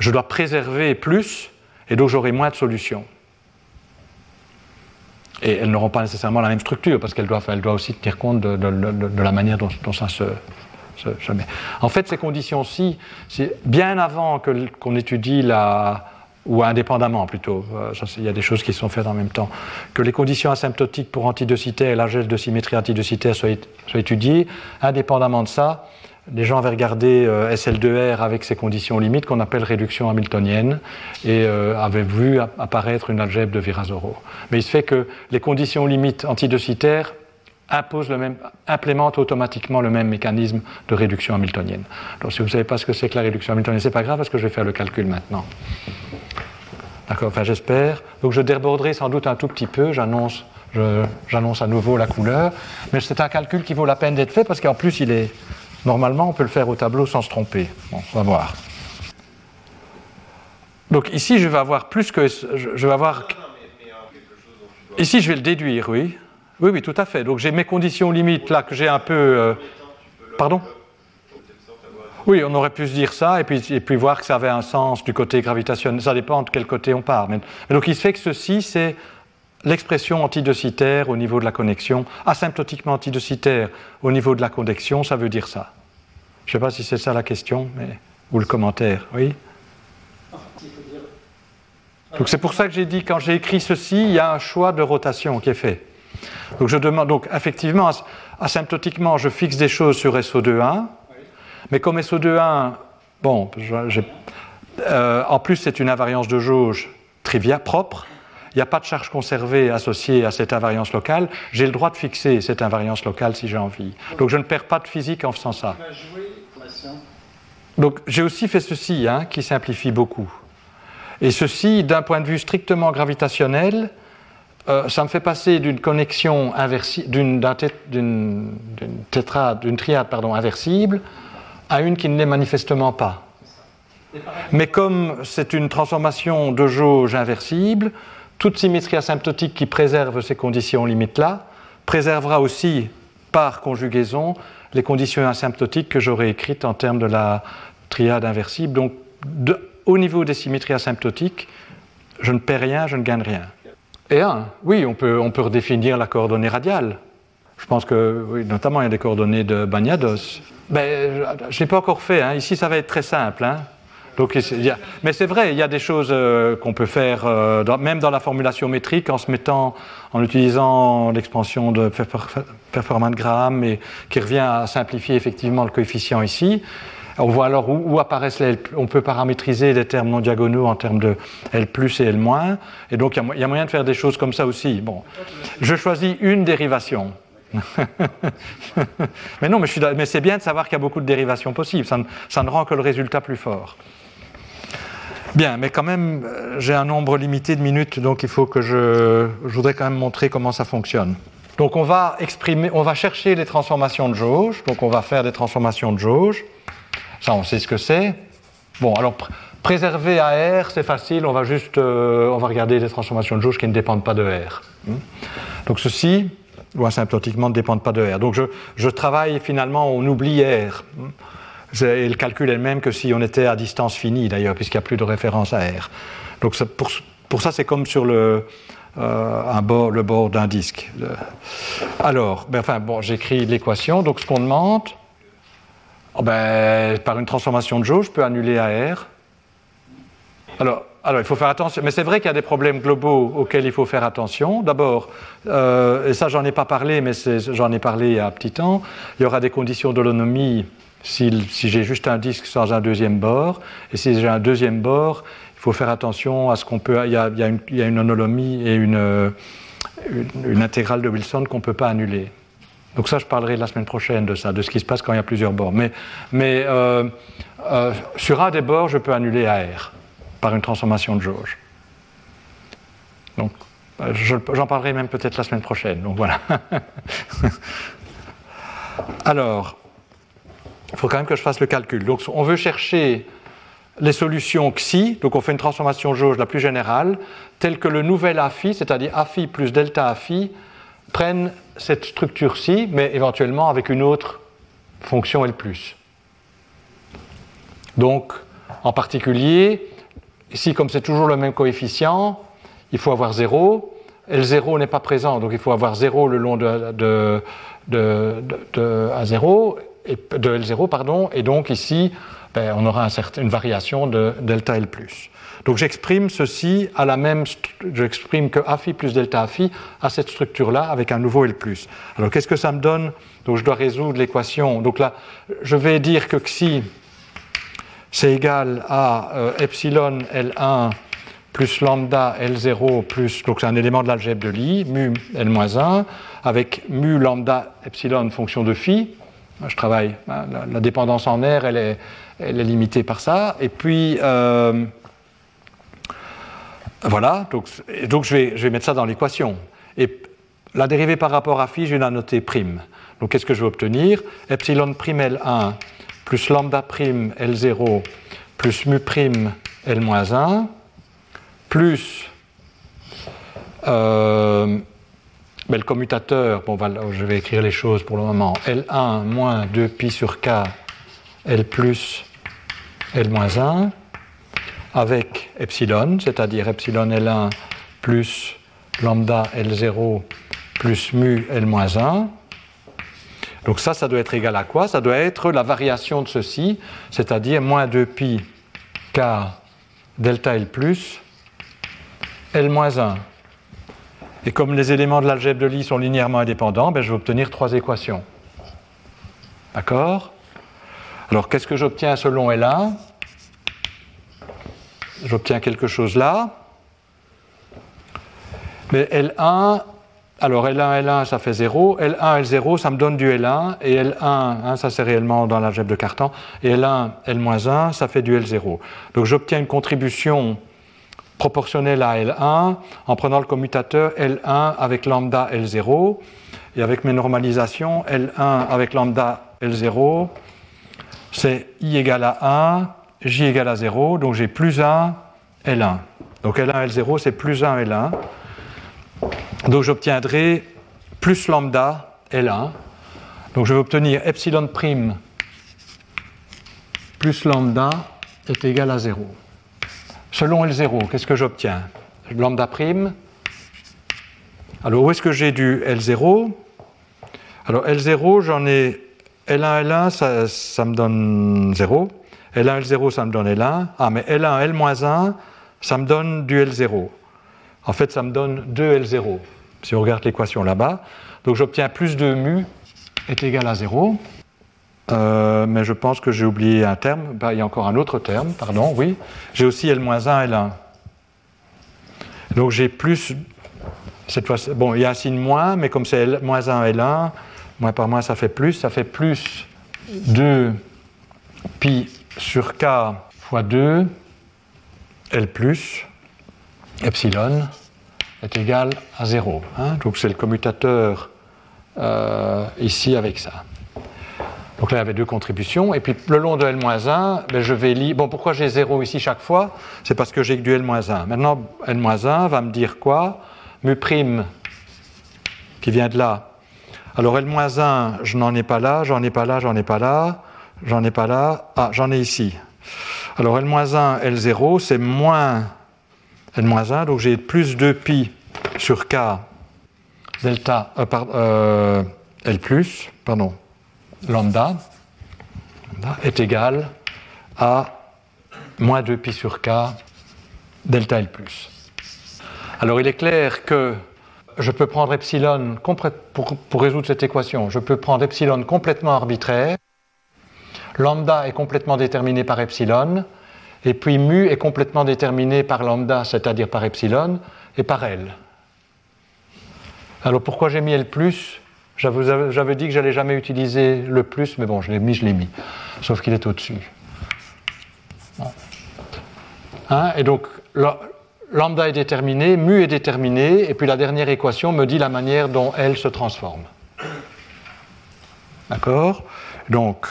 je dois préserver plus, et donc j'aurai moins de solutions. Et elles n'auront pas nécessairement la même structure, parce qu'elles doivent, aussi tenir compte de, la manière dont, ça se, met. En fait, ces conditions-ci, bien avant qu'on étudie la, ou indépendamment plutôt, euh, il y a des choses qui sont faites en même temps, que les conditions asymptotiques pour antidocitaire et l'algèbre de symétrie soient, soient étudiées. Indépendamment de ça, les gens avaient regardé euh, SL2R avec ces conditions limites qu'on appelle réduction hamiltonienne et euh, avaient vu apparaître une algèbre de Virasoro. Mais il se fait que les conditions limites antidocitaires imposent le même, implémentent automatiquement le même mécanisme de réduction hamiltonienne. Donc si vous ne savez pas ce que c'est que la réduction hamiltonienne, c'est pas grave parce que je vais faire le calcul maintenant. D'accord, enfin j'espère. Donc je déborderai sans doute un tout petit peu, j'annonce, j'annonce à nouveau la couleur, mais c'est un calcul qui vaut la peine d'être fait parce qu'en plus il est Normalement, on peut le faire au tableau sans se tromper. Bon, on va voir. Donc ici, je vais avoir plus que... Je vais avoir... Ici, je vais le déduire, oui. Oui, oui, tout à fait. Donc j'ai mes conditions limites là que j'ai un peu... Euh, pardon? Oui, on aurait pu se dire ça et puis, et puis voir que ça avait un sens du côté gravitationnel. Ça dépend de quel côté on part. Mais, donc il se fait que ceci, c'est l'expression antidocitaire au niveau de la connexion, asymptotiquement antidocitaire au niveau de la connexion, ça veut dire ça. Je ne sais pas si c'est ça la question, mais... ou le commentaire, oui donc c'est pour ça que j'ai dit, quand j'ai écrit ceci, il y a un choix de rotation qui est fait. Donc je demande, donc effectivement, asymptotiquement, je fixe des choses sur SO2.1, mais comme SO2.1, bon, euh, en plus c'est une invariance de jauge triviale, propre, il n'y a pas de charge conservée associée à cette invariance locale, j'ai le droit de fixer cette invariance locale si j'ai envie. Donc je ne perds pas de physique en faisant ça. Donc j'ai aussi fait ceci, hein, qui simplifie beaucoup. Et ceci, d'un point de vue strictement gravitationnel, euh, ça me fait passer d'une connexion d'une d'une triade pardon, inversible à une qui ne l'est manifestement pas. Mais comme c'est une transformation de jauge inversible, toute symétrie asymptotique qui préserve ces conditions limites-là préservera aussi, par conjugaison, les conditions asymptotiques que j'aurais écrites en termes de la triade inversible. Donc, au niveau des symétries asymptotiques, je ne perds rien, je ne gagne rien. Et un, oui, on peut, on peut redéfinir la coordonnée radiale. Je pense que, oui, notamment, il y a des coordonnées de Bagnados. Ben, je n'ai pas encore fait. Hein. Ici, ça va être très simple. Hein. Donc, mais c'est vrai, il y a des choses euh, qu'on peut faire, euh, même dans la formulation métrique, en se mettant, en utilisant l'expansion de Performance-Graham, et qui revient à simplifier effectivement le coefficient ici. On voit alors où, apparaissent les L, on peut paramétriser des termes non diagonaux en termes de L plus et L moins, et donc il y, a moyen de faire des choses comme ça aussi. Bon, je choisis une dérivation. (laughs) mais non, mais, c'est bien de savoir qu'il y a beaucoup de dérivations possibles, ça ça ne rend que le résultat plus fort. Bien, mais quand même, euh, j'ai un nombre limité de minutes, donc il faut que je, je voudrais quand même montrer comment ça fonctionne. Donc on va exprimer, on va chercher les transformations de jauge, donc on va faire des transformations de jauge. Ça, on sait ce que c'est. Bon, alors préserver à R, c'est facile, on va juste, euh, on va regarder des transformations de jauge qui ne dépendent pas de R. Hmm. Donc ceci, ou asymptotiquement, ne dépendent pas de R. Donc je, je travaille finalement, on oublie R. Et le calcul est le même que si on était à distance finie, d'ailleurs, puisqu'il n'y a plus de référence à R. Donc pour, ça, c'est comme sur le, euh, bord, d'un disque. Alors, ben, enfin, bon, j'écris l'équation. Donc ce qu'on demande, oh, ben, par une transformation de jauge, je peux annuler AR. Alors, alors, il faut faire attention, mais c'est vrai qu'il y a des problèmes globaux auxquels il faut faire attention. D'abord, euh, et ça j'en ai pas parlé, mais j'en ai parlé il y a un petit temps, il y aura des conditions d'holonomie si, j'ai juste un disque sans un deuxième bord, et si j'ai un deuxième bord, il faut faire attention à ce qu'on peut. Il y a, une, il et une, intégrale de Wilson qu'on ne peut pas annuler. Donc ça, je parlerai la semaine prochaine de ça, de ce qui se passe quand il y a plusieurs bords. Mais, mais euh, euh, sur un des bords, je peux annuler AR par une transformation de jauge. Donc, euh, j'en parlerai même peut-être la semaine prochaine. Donc voilà. (laughs) Alors, il faut quand même que je fasse le calcul. Donc, on veut chercher les solutions xi, donc on fait une transformation jauge la plus générale, telle que le nouvel a phi, c'est-à-dire a phi plus delta a phi, prennent cette structure-ci, mais éventuellement avec une autre fonction L+. Donc, en particulier, ici, comme c'est toujours le même coefficient, il faut avoir 0. L0 n'est pas présent, donc il faut avoir 0 le long de, de A0, de L0, pardon, et donc ici, ben, on aura certain, une variation de delta L+. Donc j'exprime ceci à la même, j'exprime que a phi plus delta phi à cette structure-là avec un nouveau L+. Alors qu'est-ce que ça me donne? Donc je dois résoudre l'équation. Donc là, je vais dire que xi c'est égal à euh, epsilon L1 plus lambda L0 plus, donc c'est un élément de l'algèbre de Lie, mu L-1, avec mu lambda epsilon fonction de phi. Je travaille, hein, la, dépendance en R, elle est, limitée par ça. Et puis, euh, voilà, donc, donc je, vais, je, vais, mettre ça dans l'équation. Et la dérivée par rapport à phi, je vais la noter prime. Donc qu'est-ce que je vais obtenir? Epsilon prime L1 plus lambda prime L0 plus mu prime L-1 plus euh, le commutateur, bon, je vais écrire les choses pour le moment, L1 moins 2 pi sur k L plus L-1 avec epsilon, c'est-à-dire epsilon L1 plus lambda L0 plus mu L-1. Donc ça, ça doit être égal à quoi? Ça doit être la variation de ceci, c'est-à-dire moins 2pi k delta L plus L-1. Et comme les éléments de l'algèbre de Lie sont linéairement indépendants, ben je vais obtenir trois équations. D'accord? Alors qu'est-ce que j'obtiens selon L1 j'obtiens quelque chose là. Mais L1, alors L1, L1, ça fait 0. L1, L0, ça me donne du L1. Et L1, hein, ça c'est réellement dans l'algèbre de Cartan. Et L1, L-1, ça fait du L0. Donc j'obtiens une contribution proportionnelle à L1 en prenant le commutateur L1 avec lambda L0. Et avec mes normalisations, L1 avec lambda L0, c'est I égale à 1 j égale à 0, donc j'ai plus 1 L1. Donc L1, L0, c'est plus 1 L1. Donc j'obtiendrai plus lambda L1. Donc je vais obtenir epsilon prime plus lambda est égal à 0. Selon L0, qu'est-ce que j'obtiens? Lambda prime. Alors où est-ce que j'ai du L0 Alors L0, j'en ai L1, L1, ça, ça me donne 0. L1, L0, ça me donne L1. Ah, mais L1, L-1, ça me donne du L0. En fait, ça me donne 2 L0, si on regarde l'équation là-bas. Donc j'obtiens plus de mu est égal à 0. Euh, mais je pense que j'ai oublié un terme. Bah, il y a encore un autre terme, pardon, oui. J'ai aussi L-1, L1. Donc j'ai plus. Cette fois, bon, il y a un signe moins, mais comme c'est L-1, L1, moins par moins, ça fait plus. Ça fait plus 2 pi sur k fois 2, L plus epsilon est égal à 0. Hein. Donc c'est le commutateur euh, ici avec ça. Donc là, il y avait deux contributions. Et puis le long de L-1, ben, je vais lire. Bon, pourquoi j'ai 0 ici chaque fois? C'est parce que j'ai que du L-1. Maintenant, L-1 va me dire quoi? Mu prime qui vient de là. Alors L-1, je n'en ai pas là, j'en ai pas là, j'en ai pas là. J'en ai pas là. Ah, j'en ai ici. Alors L-1, L0, c'est moins L-1, donc j'ai plus 2pi sur K delta euh, euh, L pardon, lambda, est égal à moins 2pi sur K delta L. Alors il est clair que je peux prendre epsilon, pour, pour résoudre cette équation, je peux prendre epsilon complètement arbitraire Lambda est complètement déterminé par epsilon, et puis mu est complètement déterminé par lambda, c'est-à-dire par epsilon, et par L. Alors pourquoi j'ai mis L J'avais dit que j'allais jamais utiliser le plus, mais bon, je l'ai mis, je l'ai mis. Sauf qu'il est au-dessus. Hein, et donc, lambda est déterminé, mu est déterminé, et puis la dernière équation me dit la manière dont L se transforme. D'accord? Donc,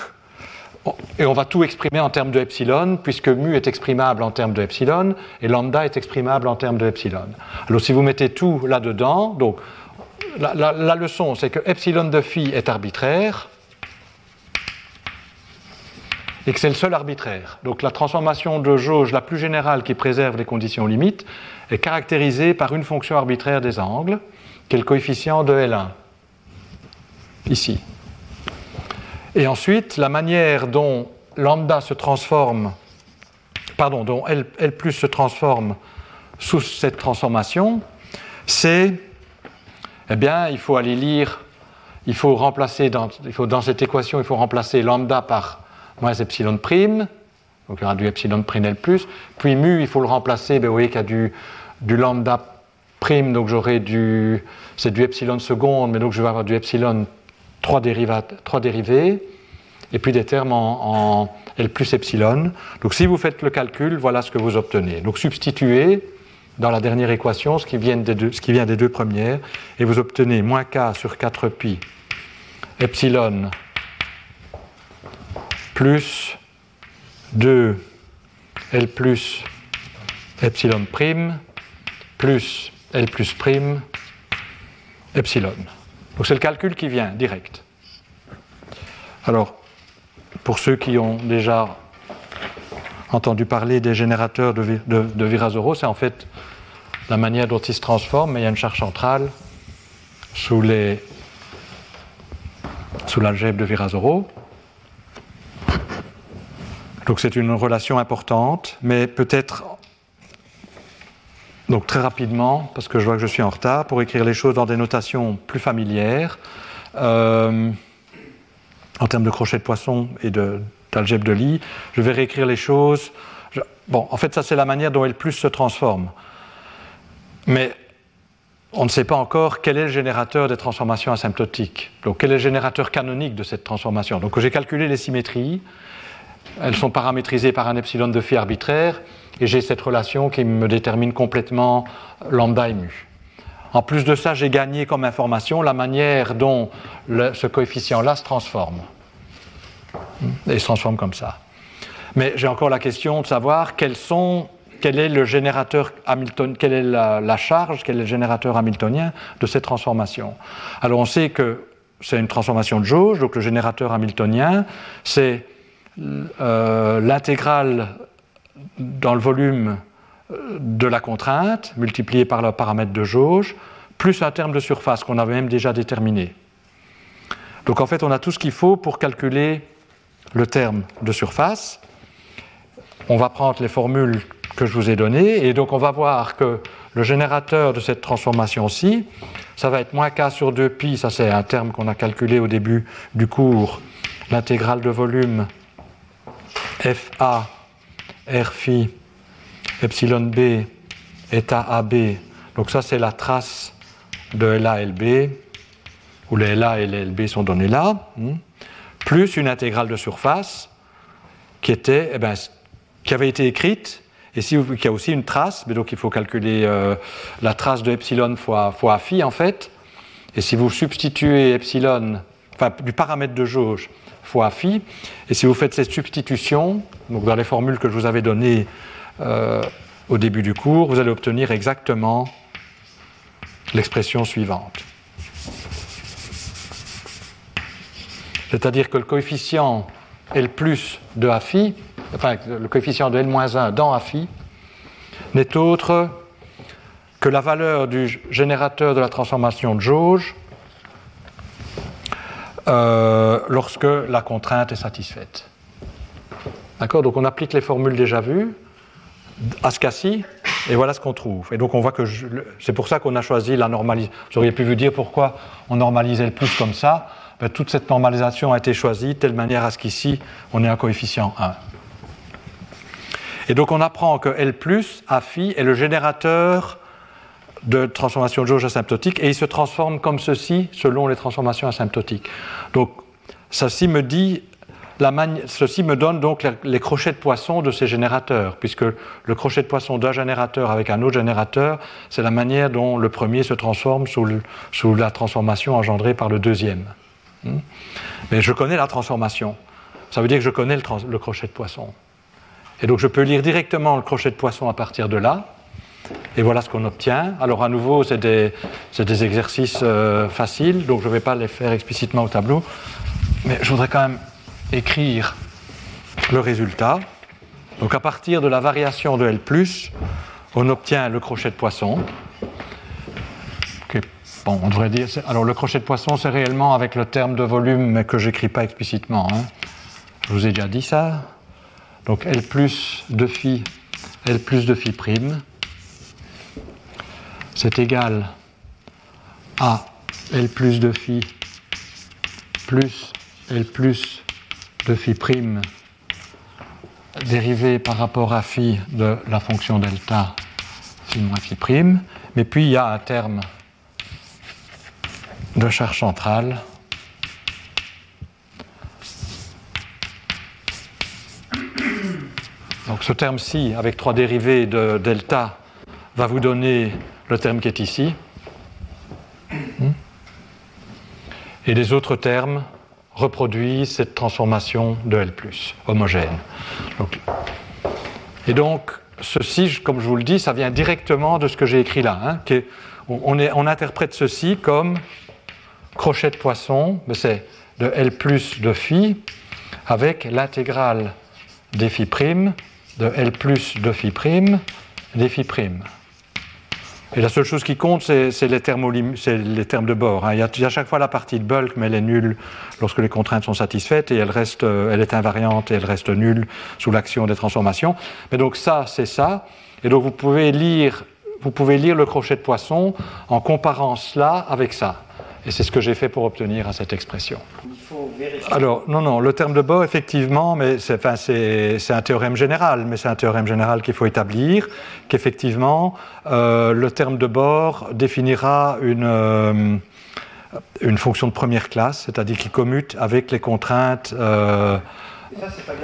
et on va tout exprimer en termes de epsilon, puisque mu est exprimable en termes de epsilon, et lambda est exprimable en termes de epsilon. Alors si vous mettez tout là-dedans, donc la, leçon c'est que epsilon de phi est arbitraire, et que c'est le seul arbitraire. Donc la transformation de jauge la plus générale qui préserve les conditions limites est caractérisée par une fonction arbitraire des angles, qui est le coefficient de L1, ici. Et ensuite, la manière dont lambda se transforme, pardon, dont L, plus se transforme sous cette transformation, c'est, eh bien, il faut aller lire, il faut remplacer dans, cette équation, il faut remplacer lambda par moins epsilon prime, donc il y aura du epsilon prime L puis mu, il faut le remplacer, ben, vous voyez qu'il y a du, lambda prime, donc j'aurai du, c'est du epsilon seconde, mais donc je vais avoir du epsilon trois, dérivés, et puis des termes en, L plus epsilon. Donc si vous faites le calcul, voilà ce que vous obtenez. Donc substituez dans la dernière équation ce qui vient des deux, premières, et vous obtenez moins k sur 4pi epsilon plus 2 L plus epsilon prime plus L plus prime epsilon. Donc c'est le calcul qui vient direct. Alors, pour ceux qui ont déjà entendu parler des générateurs de, de, c'est en fait la manière dont ils se transforment, mais il y a une charge centrale sous les sous l'algèbre de Virasoro. Donc c'est une relation importante, mais peut-être donc très rapidement, parce que je vois que je suis en retard, pour écrire les choses dans des notations plus familières, euh, en termes de crochet de poisson et d'algèbre de, lit, je vais réécrire les choses. bon, en fait, ça c'est la manière dont L plus se transforme. Mais on ne sait pas encore quel est le générateur des transformations asymptotiques. Donc quel est le générateur canonique de cette transformation? Donc j'ai calculé les symétries. Elles sont paramétrisées par un epsilon de phi arbitraire et j'ai cette relation qui me détermine complètement lambda et mu. En plus de ça, j'ai gagné comme information la manière dont ce coefficient-là se transforme. Et se transforme comme ça. Mais j'ai encore la question de savoir quels sont, quel est le générateur quelle est la, charge, quel est le générateur hamiltonien de cette transformation. Alors on sait que c'est une transformation de jauge, donc le générateur hamiltonien, c'est euh, l'intégrale dans le volume euh, de la contrainte, multiplié par le paramètre de jauge, plus un terme de surface qu'on avait même déjà déterminé. Donc en fait, on a tout ce qu'il faut pour calculer le terme de surface. On va prendre les formules que je vous ai données, et donc on va voir que le générateur de cette transformation-ci, ça va être moins k sur 2pi, ça c'est un terme qu'on a calculé au début du cours, l'intégrale de volume FA R phi epsilon b état AB. Donc ça c'est la trace de LA LB, où les LA et les LB sont donnés là, hmm, plus une intégrale de surface qui était, eh ben, qui avait été écrite et si, qui a aussi une trace, donc il faut calculer euh, la trace de epsilon fois, fois phi en fait. Et si vous substituez epsilon, enfin du paramètre de jauge fois phi. Et si vous faites cette substitution, donc dans les formules que je vous avais données euh, au début du cours, vous allez obtenir exactement l'expression suivante. C'est-à-dire que le coefficient L plus de phi, enfin le coefficient de L moins 1 dans A phi, n'est autre que la valeur du générateur de la transformation de jauge euh, lorsque la contrainte est satisfaite. D'accord? Donc on applique les formules déjà vues à ce cas-ci, et voilà ce qu'on trouve. Et donc on voit que c'est pour ça qu'on a choisi la normalisation. Vous auriez pu vous dire pourquoi on normalisait le plus comme ça. Ben, toute cette normalisation a été choisie de telle manière à ce qu'ici on ait un coefficient 1. Et donc on apprend que L, A phi est le générateur de transformation de jauge asymptotique et il se transforme comme ceci selon les transformations asymptotiques. Donc, ceci me dit ceci me donne donc les, crochets de poisson de ces générateurs, puisque le crochet de poisson d'un générateur avec un autre générateur, c'est la manière dont le premier se transforme sous, la transformation engendrée par le deuxième. Hmm? Mais je connais la transformation. Ça veut dire que je connais le crochet de poisson. Et donc je peux lire directement le crochet de poisson à partir de là. Et voilà ce qu'on obtient. Alors à nouveau, c'est des, exercices euh, faciles, donc je ne vais pas les faire explicitement au tableau. Mais je voudrais quand même écrire le résultat. Donc à partir de la variation de L, on obtient le crochet de poisson. Bon, on devrait dire. Alors le crochet de poisson, c'est réellement avec le terme de volume, mais que j'écris pas explicitement. Hein. Je vous ai déjà dit ça. Donc L plus de phi, L plus de phi prime, c'est égal à L plus de phi plus L plus de phi prime dérivé par rapport à phi de la fonction delta phi moins phi prime. Mais puis il y a un terme de charge centrale Ce terme-ci, avec trois dérivés de delta, va vous donner le terme qui est ici. Et les autres termes reproduisent cette transformation de L, homogène. et donc, ceci, comme je vous le dis, ça vient directement de ce que j'ai écrit là. Hein, on, interprète ceci comme crochet de poisson, c'est de L de phi avec l'intégrale des phi prime de L de phi prime des phi prime. Et la seule chose qui compte, c'est les, termes de bord. Hein. Il, y a, à chaque fois la partie de bulk, mais elle est nulle lorsque les contraintes sont satisfaites et elle, reste, euh, elle est invariante et elle reste nulle sous l'action des transformations. Mais donc ça, c'est ça. Et donc vous pouvez lire, vous pouvez lire le crochet de poisson en comparant cela avec ça. Et c'est ce que j'ai fait pour obtenir cette expression. Il faut vérifier. Alors, non, non, le terme de bord, effectivement, mais c'est, enfin, un théorème général, mais c'est un théorème général qu'il faut établir, qu'effectivement, euh, le terme de bord définira une, euh, une fonction de première classe, c'est-à-dire qui commute avec les contraintes. Euh,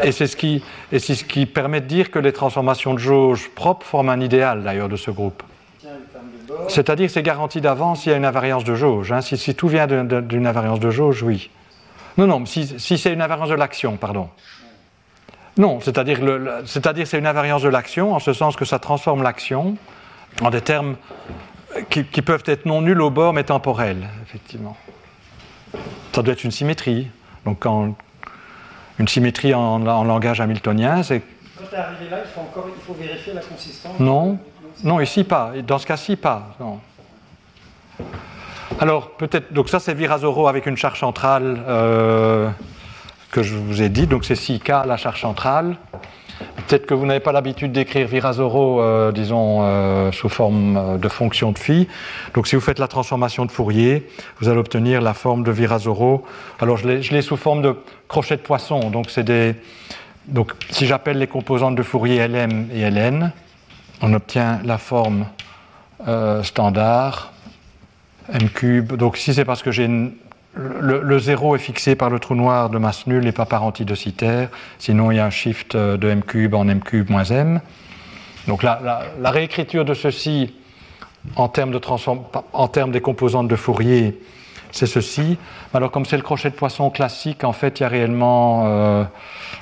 et c'est ce, qui, et ce qui permet de dire que les transformations de jauge propres forment un idéal, d'ailleurs, de ce groupe. C'est-à-dire que c'est garanti d'avance s'il y a une invariance de jauge. Hein. Si, tout vient d'une invariance de jauge, oui. Non, non, si, c'est une invariance de l'action, pardon. Non, c'est-à-dire que c'est une invariance de l'action en ce sens que ça transforme l'action en des termes qui, peuvent être non nuls au bord mais temporels, effectivement. Ça doit être une symétrie. Donc quand une symétrie en, langage hamiltonien, c'est... Quand tu es arrivé là, il faut, encore, il faut vérifier la consistance. Non, non, ici pas. Dans ce cas-ci, pas. Non. Alors, peut-être. Donc, ça, c'est Virasoro avec une charge centrale euh, que je vous ai dit. Donc, c'est 6K, la charge centrale. Peut-être que vous n'avez pas l'habitude d'écrire Virasoro, euh, disons, euh, sous forme de fonction de phi. Donc, si vous faites la transformation de Fourier, vous allez obtenir la forme de Virasoro. Alors, je l'ai sous forme de crochet de poisson. Donc, c'est des. Donc, si j'appelle les composantes de Fourier LM et LN, on obtient la forme euh, standard m cube. Donc ici c'est parce que j'ai le, zéro est fixé par le trou noir de masse nulle et pas par antidocitaire. Sinon il y a un shift euh, de m cube en m cube moins m. Donc la, réécriture de ceci en termes, de en termes des composantes de Fourier, c'est ceci. Alors comme c'est le crochet de poisson classique, en fait il y a réellement euh,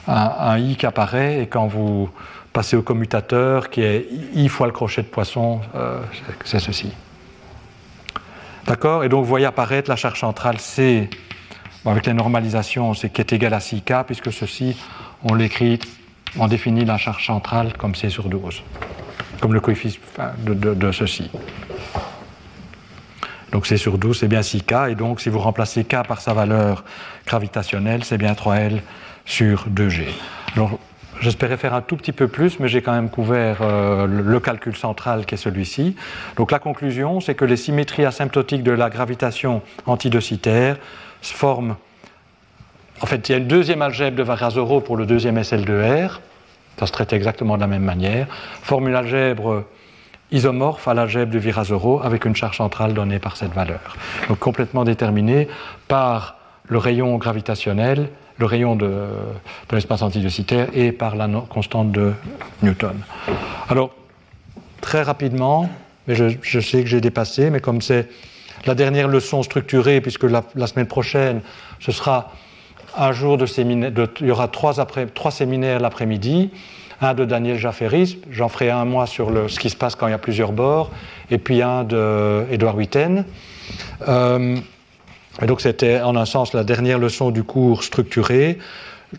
un, i qui apparaît et quand vous passer au commutateur qui est i fois le crochet de poisson, euh, c'est ceci. D'accord Et donc vous voyez apparaître la charge centrale C, avec les normalisations, c'est qui est égal à 6K, puisque ceci, on l'écrit, on définit la charge centrale comme C sur 12, comme le coefficient de, ceci. Donc C sur 12, c'est bien 6K, et donc si vous remplacez K par sa valeur gravitationnelle, c'est bien 3L sur 2G. Alors, J'espérais faire un tout petit peu plus, mais j'ai quand même couvert euh, le calcul central qui est celui-ci. Donc la conclusion, c'est que les symétries asymptotiques de la gravitation antidocitaire forment. En fait, il y a une deuxième algèbre de Varasoro pour le deuxième SL2R, ça se traite exactement de la même manière, forme une algèbre isomorphe à l'algèbre de Virasoro avec une charge centrale donnée par cette valeur. Donc complètement déterminé par le rayon gravitationnel, le rayon de, de l'espace antidiocitaire et par la constante de Newton. Alors, très rapidement, mais je, sais que j'ai dépassé, mais comme c'est la dernière leçon structurée, puisque la, semaine prochaine, ce sera un jour de séminaire, il y aura trois, après, trois séminaires l'après-midi, un de Daniel Jafferis, j'en ferai un mois sur ce qui se passe quand il y a plusieurs bords, et puis un d'Edouard Witten. Euh, et donc c'était en un sens la dernière leçon du cours structuré.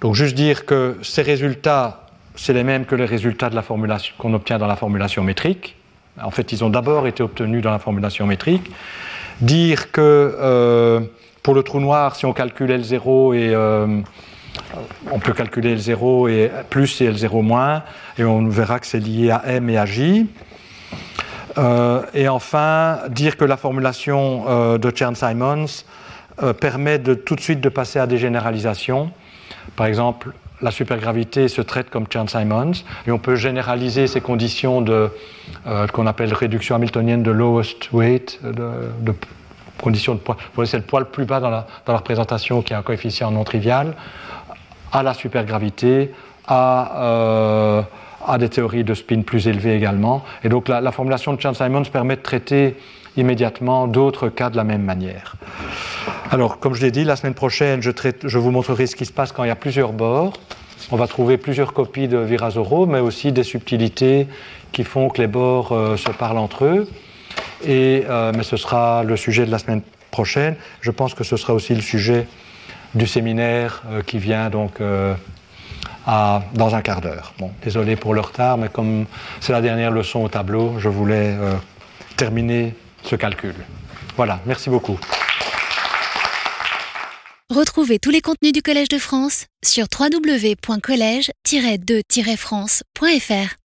Donc juste dire que ces résultats, c'est les mêmes que les résultats de la formulation qu'on obtient dans la formulation métrique. En fait, ils ont d'abord été obtenus dans la formulation métrique. Dire que euh, pour le trou noir, si on calcule L0 et euh, on peut calculer L0 et plus et L0 moins, et on verra que c'est lié à M et à J. Euh, et enfin, dire que la formulation de Chern-Simons permet de, tout de suite de passer à des généralisations. Par exemple, la supergravité se traite comme Chern-Simons, et on peut généraliser ces conditions de euh, qu'on appelle réduction hamiltonienne de lowest weight, de, conditions de poids. C'est le poids le plus bas dans la, dans la, représentation qui a un coefficient non trivial, à la supergravité, à, euh, à des théories de spin plus élevées également. Et donc la, la formulation de Chern-Simons permet de traiter immédiatement d'autres cas de la même manière. Alors, comme je l'ai dit, la semaine prochaine, je, vous montrerai ce qui se passe quand il y a plusieurs bords. On va trouver plusieurs copies de Virasoro, mais aussi des subtilités qui font que les bords euh, se parlent entre eux. Et, euh, mais ce sera le sujet de la semaine prochaine. Je pense que ce sera aussi le sujet du séminaire euh, qui vient donc à, dans un quart d'heure. Bon, désolé pour le retard, mais comme c'est la dernière leçon au tableau, je voulais terminer ce calcul. Voilà, merci beaucoup. Retrouvez tous les contenus du Collège de France sur www.colège-2-france.fr.